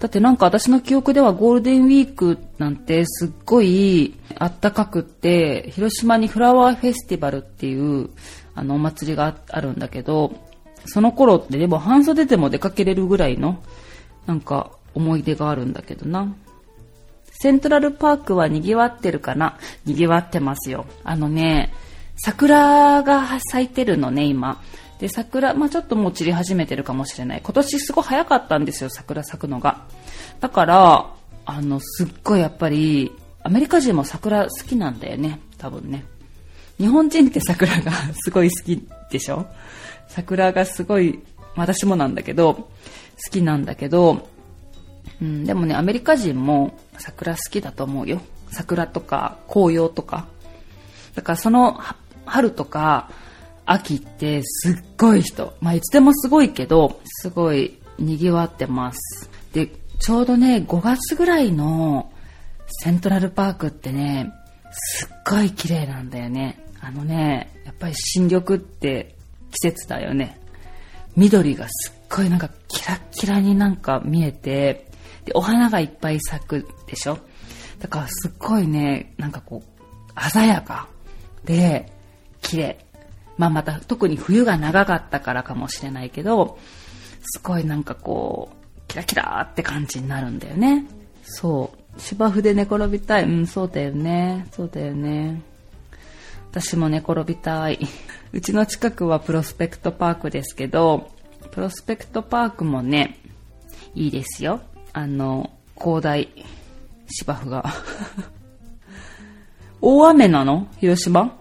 だってなんか私の記憶ではゴールデンウィークなんてすっごいあったかくって、広島にフラワーフェスティバルっていうあのお祭りがあるんだけど、その頃ってでも半袖でも出かけれるぐらいのなんか思い出があるんだけどな。セントラルパークは賑わってるかな？賑わってますよ。あのね、桜が咲いてるのね、今。で、桜、まあちょっともう散り始めてるかもしれない。今年すごい早かったんですよ、桜咲くのが。だから、あの、すっごいやっぱり、アメリカ人も桜好きなんだよね、多分ね。日本人って桜がすごい好きでしょ？桜がすごい、私もなんだけど、好きなんだけど、うん、でもね、アメリカ人も桜好きだと思うよ。桜とか紅葉とか。だからその春とか秋ってすっごい人。まあいつでもすごいけど、すごい賑わってます。で、ちょうどね、5月ぐらいのセントラルパークってね、すっごい綺麗なんだよね。あのね、やっぱり新緑って季節だよね。緑がすっごいなんかキラッキラになんか見えて、で、お花がいっぱい咲くでしょだからすっごいね、なんかこう、鮮やかで、綺麗。まあまた特に冬が長かったからかもしれないけど、すごいなんかこう、キラキラって感じになるんだよね。そう。芝生で寝転びたい。うん、そうだよね。そうだよね。私も寝転びたい。うちの近くはプロスペクトパークですけど、プロスペクトパークもね、いいですよ。あの、広大芝生が。大雨なの？広島？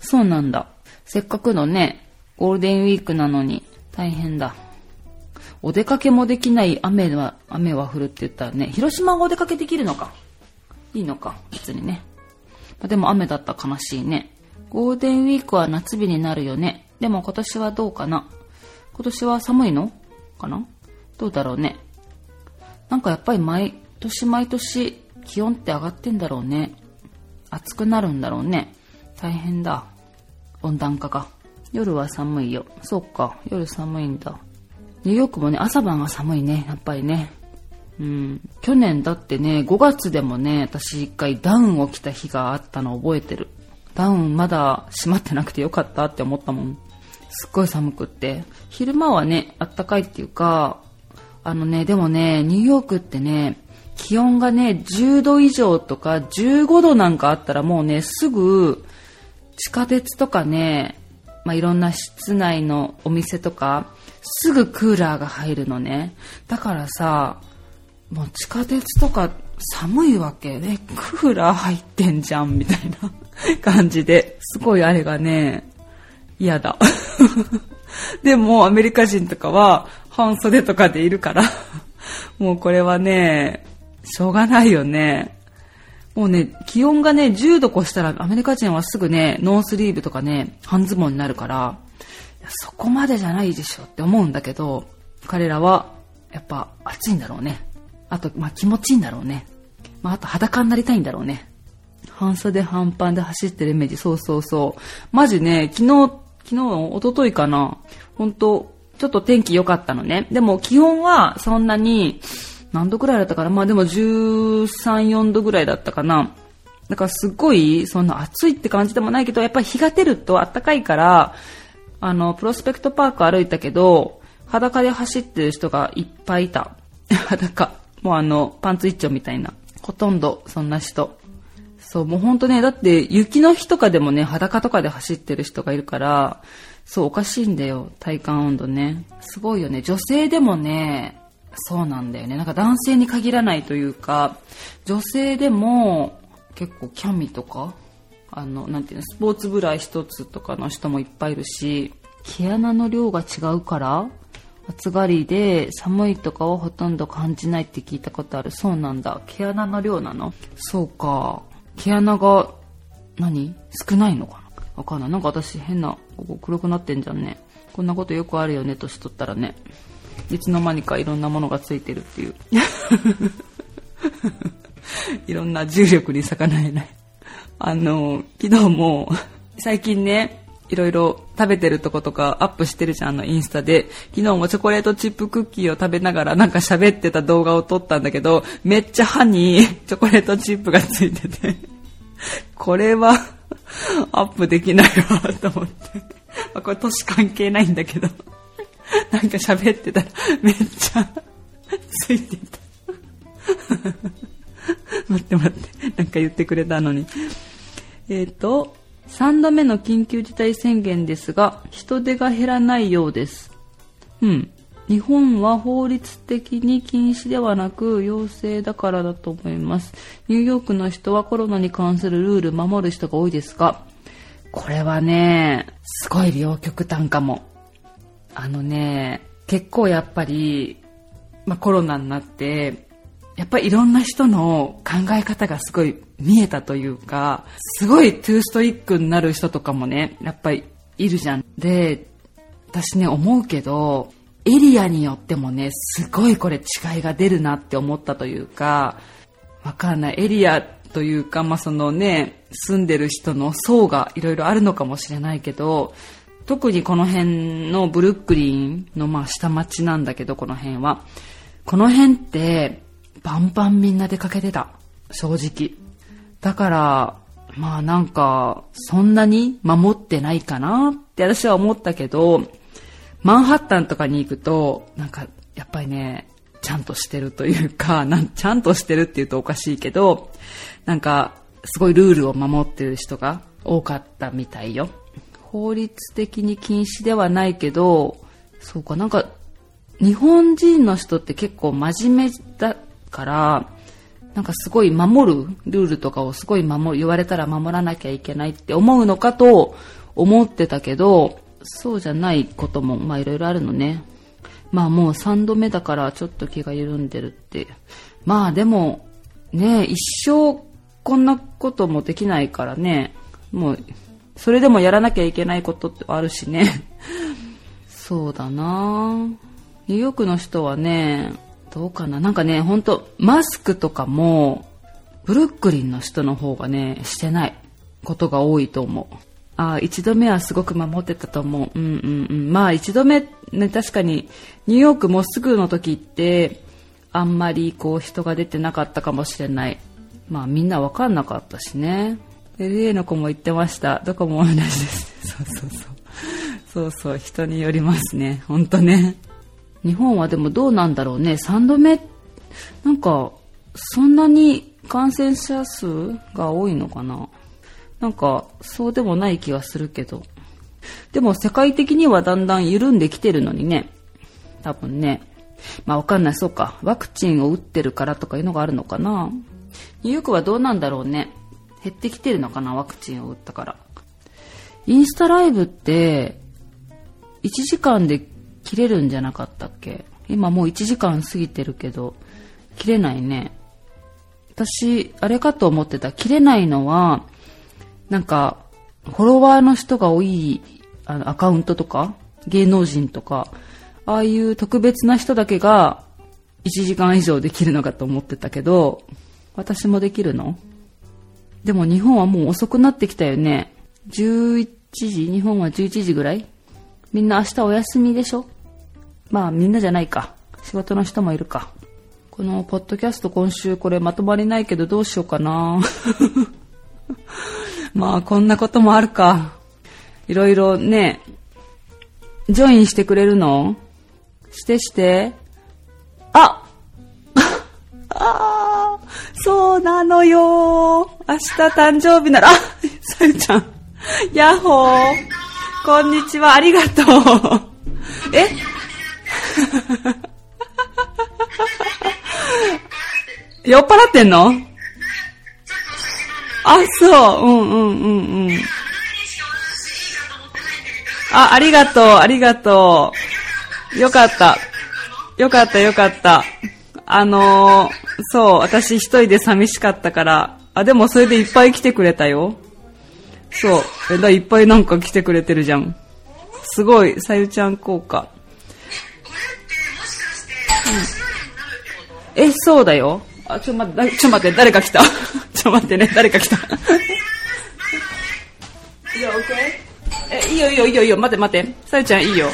そうなんだ。せっかくのね、ゴールデンウィークなのに大変だ。お出かけもできない雨は、雨は降るって言ったらね、広島がお出かけできるのか。いいのか、別にね。までも雨だったら悲しいね。ゴールデンウィークは夏日になるよね。でも今年はどうかな今年は寒いのかなどうだろうね。なんかやっぱり毎年毎年気温って上がってんだろうね。暑くなるんだろうね。大変だ。温暖化が。夜は寒いよ。そうか。夜寒いんだ。ニューヨークもね、朝晩が寒いね。やっぱりね。うん。去年だってね、5月でもね、私一回ダウンを着た日があったの覚えてる。ダウンまだ閉まってなくてよかったって思ったもん。すっごい寒くって。昼間はね、あったかいっていうか、あのね、でもね、ニューヨークってね、気温がね、10度以上とか15度なんかあったらもうね、すぐ地下鉄とかね、まあ、いろんな室内のお店とか、すぐクーラーが入るのね。だからさ、もう地下鉄とか寒いわけで、クーラー入ってんじゃんみたいな 感じで、すごいあれがね、嫌だ。でもアメリカ人とかは半袖とかでいるからもうこれはね、しょうがないよね。もうね、気温がね、10度越したらアメリカ人はすぐね、ノースリーブとかね、半ズボンになるから、そこまでじゃないでしょって思うんだけど、彼らはやっぱ暑いんだろうね。あと、まあ気持ちいいんだろうね。まああと裸になりたいんだろうね。半袖半パンで走ってるイメージ、そうそうそう。マジね、昨日、昨日、一昨日かな。本当ちょっと天気良かったのね。でも気温はそんなに、何度ぐらいだったかな？まあでも13、4度ぐらいだったかな。だからすっごい、そんな暑いって感じでもないけど、やっぱり日が出ると暖かいから、あの、プロスペクトパーク歩いたけど、裸で走ってる人がいっぱいいた。裸。もうあの、パンツ一丁みたいな。ほとんどそんな人。そう、もうほんとね、だって雪の日とかでもね、裸とかで走ってる人がいるから、そう、おかしいんだよ、体感温度ね。すごいよね。女性でもね、そうなんだよね。なんか男性に限らないというか、女性でも結構キャミとか、あの、なんていうの、スポーツブラ一つとかの人もいっぱいいるし、毛穴の量が違うから暑がりで寒いとかはほとんど感じないって聞いたことある。そうなんだ。毛穴の量なの？そうか。毛穴が何？少ないのかな？わかんない。なんか私変な、ここ黒くなってんじゃんね。こんなことよくあるよね、年取ったらね。いつの間にかいろんなものがついてるっていう。いろんな重力に逆らえない。あの、昨日も、最近ね、いろいろ食べてるとことかアップしてるじゃん、あのインスタで。昨日もチョコレートチップクッキーを食べながらなんか喋ってた動画を撮ったんだけど、めっちゃ歯に チョコレートチップがついてて、これはアップできないわと思って。ま、これ年関係ないんだけど、なんか喋ってたらめっちゃ ついてた。待って待って、なんか言ってくれたのに。えっ、ー、と、3度目の緊急事態宣言ですが、人手が減らないようです。うん。日本は法律的に禁止ではなく要請だからだと思います。ニューヨークの人はコロナに関するルール守る人が多いですが、これはね、すごい両極端かも。あのね、結構やっぱり、まあ、コロナになって、やっぱりいろんな人の考え方がすごい見えたというか、すごい too ストイックになる人とかもね、やっぱりいるじゃん。で、私ね、思うけど、エリアによってもね、すごいこれ違いが出るなって思ったというか、わかんない。エリアというか、まあ、そのね、住んでる人の層がいろいろあるのかもしれないけど、特にこの辺のブルックリンのまあ下町なんだけど、この辺は。この辺ってバンバンみんな出かけてた。正直。だから、まあなんか、そんなに守ってないかなって私は思ったけど、マンハッタンとかに行くと、なんか、やっぱりね、ちゃんとしてるというか、なんちゃんとしてるって言うとおかしいけど、なんか、すごいルールを守ってる人が多かったみたいよ。法律的に禁止ではないけど、そうか、なんか、日本人の人って結構真面目だから、なんかすごい守るルールとかをすごい守る、言われたら守らなきゃいけないって思うのかと思ってたけど、そうじゃないことも、まあいろいろあるのね。まあもう3度目だからちょっと気が緩んでるって。まあでも、ね一生こんなこともできないからね。もう、それでもやらなきゃいけないことってあるしね。そうだなニューヨークの人はね、どうかななんかね、ほんと、マスクとかも、ブルックリンの人の方がね、してないことが多いと思う。ああ、一度目はすごく守ってたと思う。うんうんうん。まあ一度目、ね、確かに、ニューヨークもすぐの時って、あんまりこう人が出てなかったかもしれない。まあみんなわかんなかったしね。LA の子も言ってました。どこも同じです。そうそうそう。そうそう、人によりますね。ほんとね。日本はでもどうなんだろうね。3度目、なんか、そんなに感染者数が多いのかななんか、そうでもない気がするけど。でも世界的にはだんだん緩んできてるのにね。多分ね。まあわかんない。そうか。ワクチンを打ってるからとかいうのがあるのかな。ニューヨークはどうなんだろうね。減ってきてるのかなワクチンを打ったから。インスタライブって、1時間で切れるんじゃなかったっけ？今もう1時間過ぎてるけど、切れないね。私、あれかと思ってた。切れないのは、なんか、フォロワーの人が多いあのアカウントとか、芸能人とか、ああいう特別な人だけが1時間以上できるのかと思ってたけど、私もできるの？でも日本はもう遅くなってきたよね。11時日本は11時ぐらいみんな明日お休みでしょ？まあみんなじゃないか。仕事の人もいるか。このポッドキャスト今週これまとまりないけどどうしようかな。まあこんなこともあるか。いろいろね、ジョインしてくれるの？してして。ああ そうなのよ明日誕生日なら、あ、さゆちゃん。やっほー。こんにちは、ありがとう。え？酔っ払ってんの？あ、そう。うんうんうんうん。あ、ありがとう、ありがとう。よかった。よかったよかった。あのー、そう、私一人で寂しかったから、あ、でもそれでいっぱい来てくれたよ。そう。え、だいっぱいなんか来てくれてるじゃん。すごい、さゆちゃん効果。うん、え、そうだよ。あ、ちょ待って、ちょ待って、誰か来た。ちょ待ってね、誰か来た。いや、オッケー？え、いいよいいよいいよいいよ、待って待って。さゆちゃんいいよ。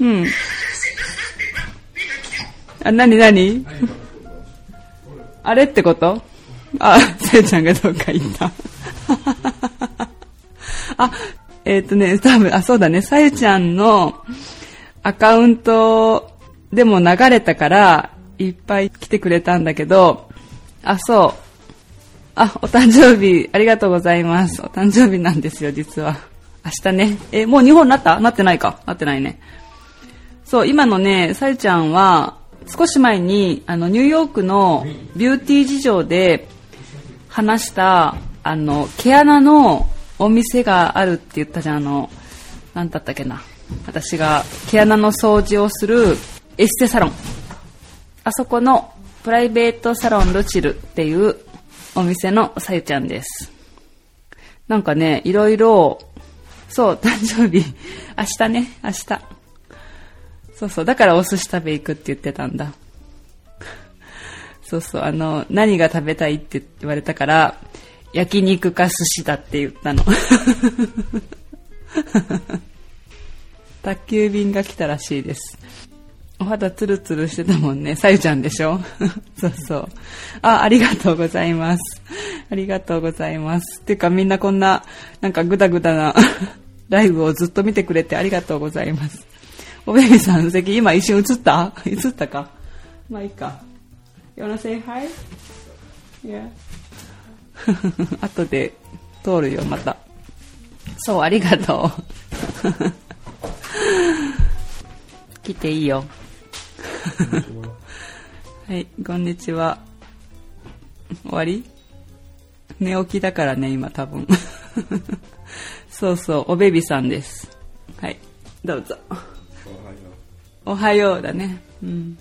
うん。あ、なになにあれってこと？あ、さゆちゃんがどっか行った。あ、えっ、ー、とね、多分、あ、そうだね、さゆちゃんのアカウントでも流れたから、いっぱい来てくれたんだけど、あ、そう。あ、お誕生日、ありがとうございます。お誕生日なんですよ、実は。明日ね。え、もう日本になった？なってないかなってないね。そう、今のね、さゆちゃんは、少し前に、あの、ニューヨークのビューティー事情で話した、あの、毛穴のお店があるって言ったじゃん、あの、なんだったっけな。私が毛穴の掃除をするエステサロン。あそこのプライベートサロンルチルっていうお店のさゆちゃんです。なんかね、いろいろ、そう、誕生日、明日ね、明日。そうそう、だからお寿司食べ行くって言ってたんだ。そうそう、あの、何が食べたいって言われたから、焼肉か寿司だって言ったの。宅急便が来たらしいです。お肌ツルツルしてたもんね。さゆちゃんでしょ？そうそう。あ、ありがとうございます。ありがとうございます。ていうかみんなこんな、なんかグダグダな ライブをずっと見てくれてありがとうございます。おべべさんの席、今一瞬映った？映ったか？まあいいか。You wanna say hi? Yeah. 後で通るよ、また。そう、ありがとう。来ていいよ。はい、こんにちは。終わり？寝起きだからね、今多分。そうそう、おベビさんです。はい、どうぞ。おはようだね。うん。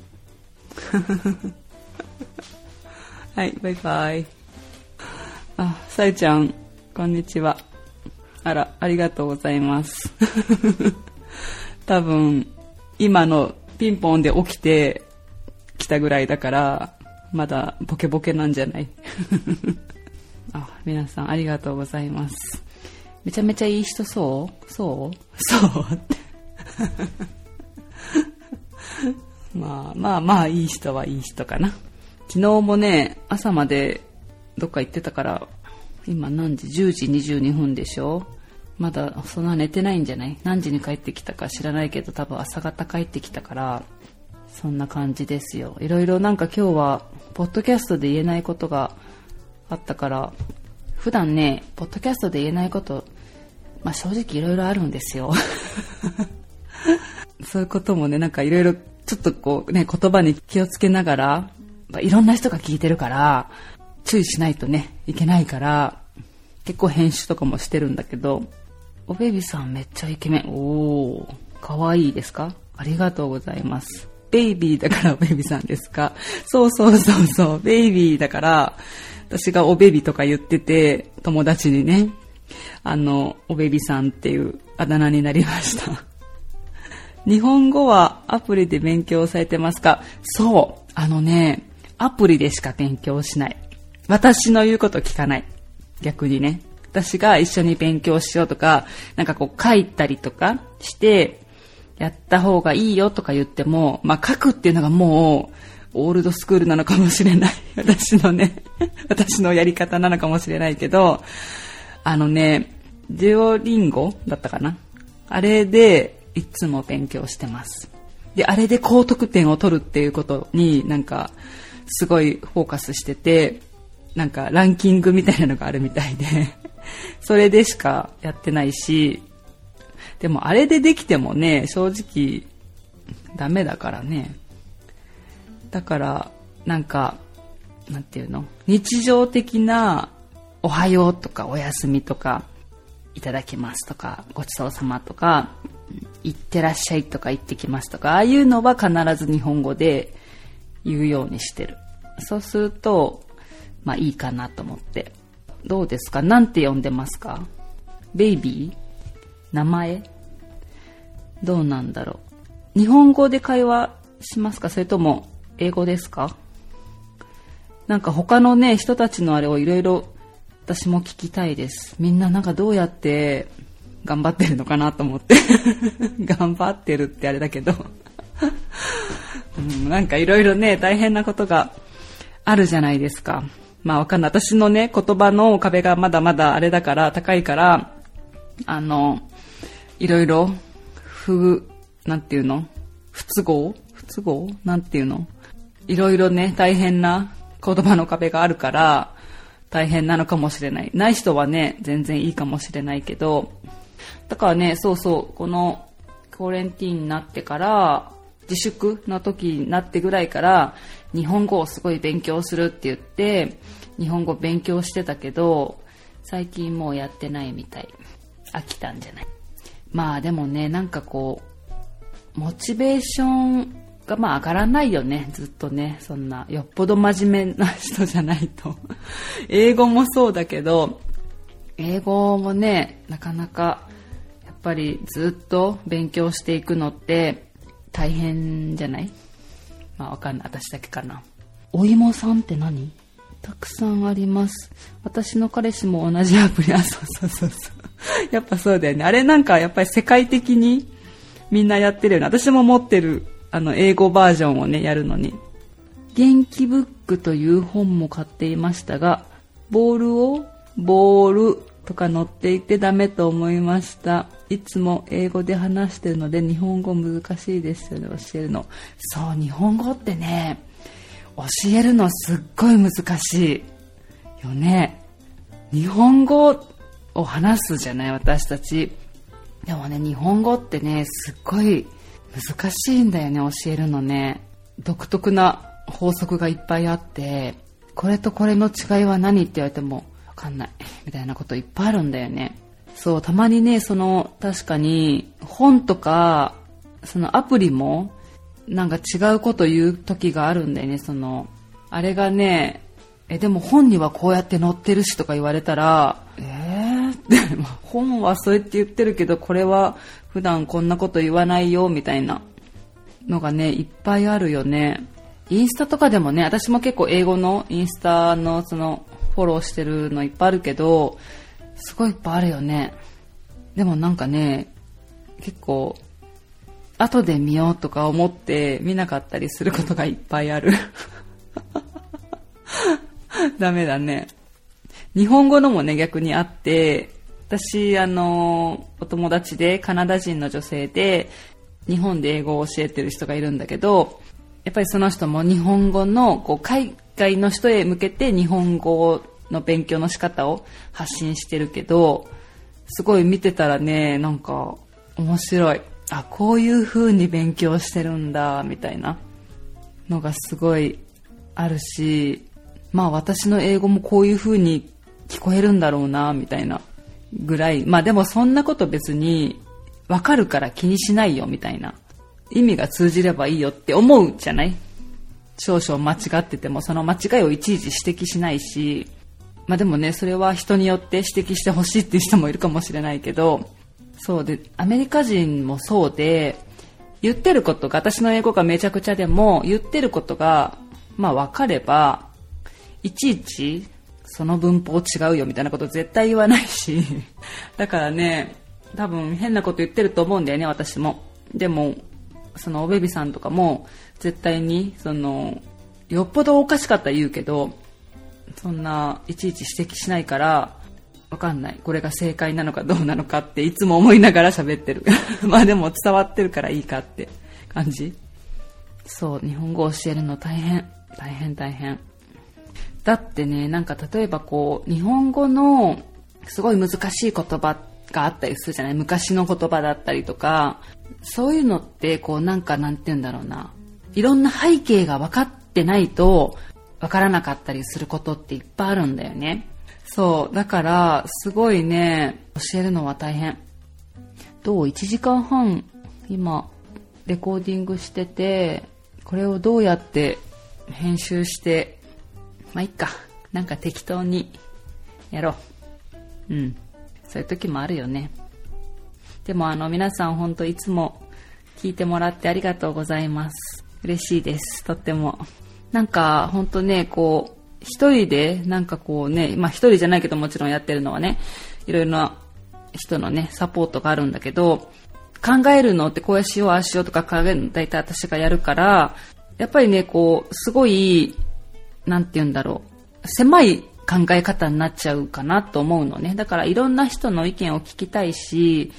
はい、バイバイ。あ、さゆちゃん、こんにちは。あら、ありがとうございます。多分、今のピンポンで起きてきたぐらいだから、まだボケボケなんじゃない？あ、皆さんありがとうございます。めちゃめちゃいい人そう？そう？そうって まあまあまあいい人はいい人かな。昨日もね、朝までどっか行ってたから、今何時 ?10 時22分でしょまだそんな寝てないんじゃない？何時に帰ってきたか知らないけど多分朝方帰ってきたから、そんな感じですよ。いろいろなんか今日は、ポッドキャストで言えないことがあったから、普段ね、ポッドキャストで言えないこと、まあ正直いろいろあるんですよ。そういうこともね、なんかいろいろちょっとこうね、言葉に気をつけながら、いろんな人が聞いてるから、注意しないとね、いけないから、結構編集とかもしてるんだけど、おベビーさんめっちゃイケメン。おー、かわいいですか？ありがとうございます。ベイビーだから おベビーさんですか？そうそうそうそう、ベイビーだから、私がおベビーとか言ってて、友達にね、あの、おベビーさんっていうあだ名になりました。日本語はアプリで勉強されてますか？そう。あのね、アプリでしか勉強しない。私の言うこと聞かない。逆にね。私が一緒に勉強しようとか、なんかこう書いたりとかして、やった方がいいよとか言っても、まあ書くっていうのがもう、オールドスクールなのかもしれない。私のね、私のやり方なのかもしれないけど、あのね、デュオリンゴだったかなあれでいつも勉強してます。で、あれで高得点を取るっていうことになんかすごいフォーカスしてて、なんかランキングみたいなのがあるみたいで それでしかやってないし、でもあれでできてもね、正直ダメだからね。だから、なんか、なんていうの？日常的なおはようとかおやすみとか、いただきますとか、ごちそうさまとか、いってらっしゃいとか行ってきますとか、ああいうのは必ず日本語で言うようにしてる。そうすると、まあいいかなと思って。どうですか？なんて呼んでますか？ベイビー？名前？どうなんだろう？日本語で会話しますか？それとも英語ですか？なんか他のね、人たちのあれをいろいろ私も聞きたいです。みんななんかどうやって頑張ってるのかなと思って 頑張ってるってあれだけどうん、なんかいろいろね、大変なことがあるじゃないですか。まあわかんない。私のね、言葉の壁がまだまだあれだから、高いから、あの、いろいろ、不、なんていうの？不都合？不都合？なんていうの？いろいろね、大変な言葉の壁があるから、大変なのかもしれない。ない人はね、全然いいかもしれないけど、だからね、そうそう、この、コレンティーンになってから、自粛の時になってぐらいから、日本語をすごい勉強するって言って、日本語勉強してたけど、最近もうやってないみたい。飽きたんじゃない？まあでもね、なんかこう、モチベーションがまあ上がらないよね、ずっとね。そんな、よっぽど真面目な人じゃないと。英語もそうだけど、英語もね、なかなか、やっぱりずっと勉強していくのって大変じゃない？まあわかんない。私だけかな。お芋さんって何？たくさんあります。私の彼氏も同じアプリ、あ、そうそうそうそう。やっぱそうだよね。あれなんかやっぱり世界的にみんなやってるよね。私も持ってる、あの、英語バージョンをね、やるのに。元気ブックという本も買っていましたが、ボールを、ボールとか載っていてダメと思いました。いつも英語で話してるので日本語難しいですよね、教えるの。そう、日本語ってね、教えるのすっごい難しいよね。日本語を話すじゃない私たち。でもね、日本語ってね、すっごい難しいんだよね、教えるのね。独特な法則がいっぱいあって、これとこれの違いは何って言われてもかんない。みたいなこといっぱいあるんだよね。そう、たまにね、その、確かに、本とか、そのアプリも、なんか違うこと言う時があるんだよね、その、あれがね、え、でも本にはこうやって載ってるしとか言われたら、えー？って、本はそうやって言ってるけど、これは普段こんなこと言わないよ、みたいなのがね、いっぱいあるよね。インスタとかでもね、私も結構英語のインスタのその、フォローしてるのいっぱいあるけど、すごいいっぱいあるよね。でもなんかね、結構後で見ようとか思って見なかったりすることがいっぱいある ダメだね。日本語のもね、逆にあって、私、あの、お友達でカナダ人の女性で、日本で英語を教えてる人がいるんだけど、やっぱりその人も日本語の、こう、海外の人へ向けて日本語の勉強の仕方を発信してるけど、すごい見てたらね、なんか、面白い。あこういう風に勉強してるんだみたいな。のがすごいあるしまあ私の英語もこういう風に聞こえるんだろうなみたいなぐらい。まあでもそんなこと別にわかるから気にしないよみたいな。意味が通じればいいよって思うじゃない？少々間違っててもその間違いをいちいち指摘しないしまあでもねそれは人によって指摘してほしいっていう人もいるかもしれないけどそうで、アメリカ人もそうで、言ってることが、私の英語がめちゃくちゃでも、言ってることが、まあ分かれば、いちいち、その文法違うよみたいなこと絶対言わないし、だからね、多分変なこと言ってると思うんだよね、私も。でもそのおべびさんとかも絶対にそのよっぽどおかしかったら言うけどそんないちいち指摘しないからわかんない。これが正解なのかどうなのかっていつも思いながら喋ってる。まあでも伝わってるからいいかって感じ。そう日本語教えるの大変。大変大変。だってねなんか例えばこう日本語のすごい難しい言葉があったりするじゃない。昔の言葉だったりとか。そういうのってこうなんかなんて言うんだろうな。いろんな背景が分かってないと分からなかったりすることっていっぱいあるんだよね。そうだからすごいね教えるのは大変。どう？1時間半今レコーディングしててこれをどうやって編集してまあいっか。なんか適当にやろう。うん。そういう時もあるよね。でもあの皆さん本当いつも聞いてもらってありがとうございます。嬉しいです。とっても。なんか本当ねこう一人でなんかこうねまあ一人じゃないけどもちろんやってるのはねいろいろな人のねサポートがあるんだけど考えるのってこうやしようああしようとか考えるの大体私がやるからやっぱりねこうすごいなんて言うんだろう狭い考え方になっちゃうかなと思うのね。だからいろんな人の意見を聞きたいし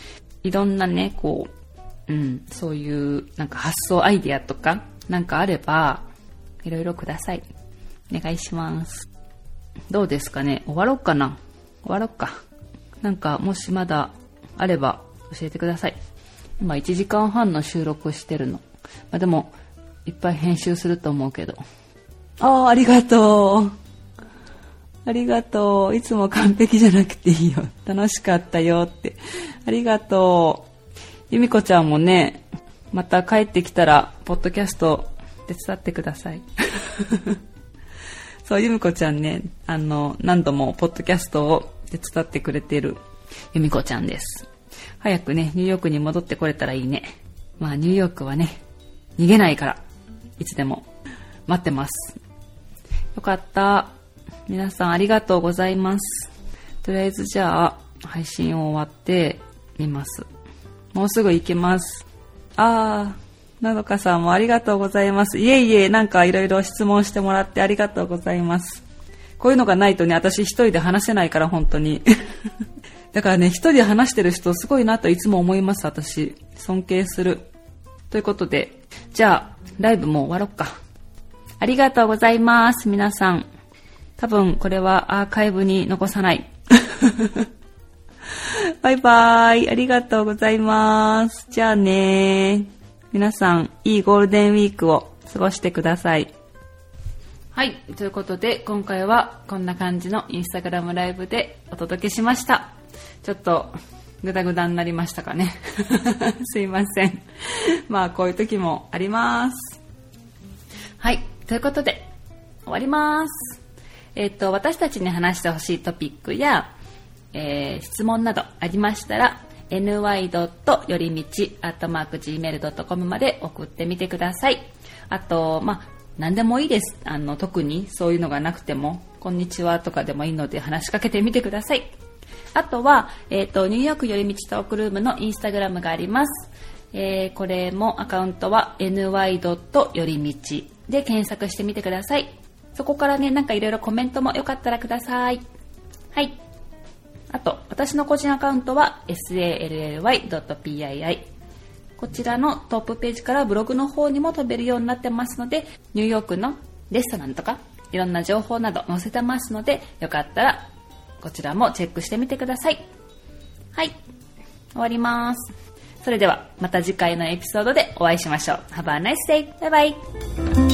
いろんなねこう、うん、そういうなんか発想アイディアとかなんかあればいろいろください。お願いします。どうですかね？終わろうかな？終わろうか。なんかもしまだあれば教えてください。今1時間半の収録してるの、まあ、でもいっぱい編集すると思うけど。ああありがとう。ありがとう。いつも完璧じゃなくていいよ。楽しかったよって。ありがとう由美子ちゃんもねまた帰ってきたらポッドキャスト手伝ってください そう由美子ちゃんねあの何度もポッドキャストを手伝ってくれてる由美子ちゃんです早くね、ニューヨークに戻ってこれたらいいね。まあ、ニューヨークはね、逃げないから、いつでも待ってます。よかった。皆さんありがとうございます。とりあえずじゃあ、配信を終わってみます。もうすぐ行けます。あー、などかさんもありがとうございます。いえいえ、なんかいろいろ質問してもらってありがとうございます。こういうのがないとね、私一人で話せないから、本当に。だからね、一人で話してる人すごいなといつも思います、私。尊敬する。ということで、じゃあ、ライブも終わろっか。ありがとうございます、皆さん。多分これはアーカイブに残さない。バイバイ。ありがとうございます。じゃあね皆さん、いいゴールデンウィークを過ごしてください。はい。ということで、今回はこんな感じのインスタグラムライブでお届けしました。ちょっとグダグダになりましたかね すいませんまあこういう時もありますはいということで終わりますえっ、と私たちに話してほしいトピックや、えー、質問などありましたら ny. よりみち gmail.com まで送ってみてくださいあとまあ何でもいいですあの特にそういうのがなくても「こんにちは」とかでもいいので話しかけてみてくださいあとは、え、ー、と、ニューヨーク寄り道トークルームのインスタグラムがあります。えー、これもアカウントは ny. よりみちで検索してみてください。そこからね、なんかいろいろコメントもよかったらください。はい。あと、私の個人アカウントは sally.pii。こちらのトップページからブログの方にも飛べるようになってますので、ニューヨークのレストランとか、いろんな情報など載せてますので、よかったらこちらもチェックしてみてください。はい。終わります。それではまた次回のエピソードでお会いしましょう。Have a nice day! バイバイ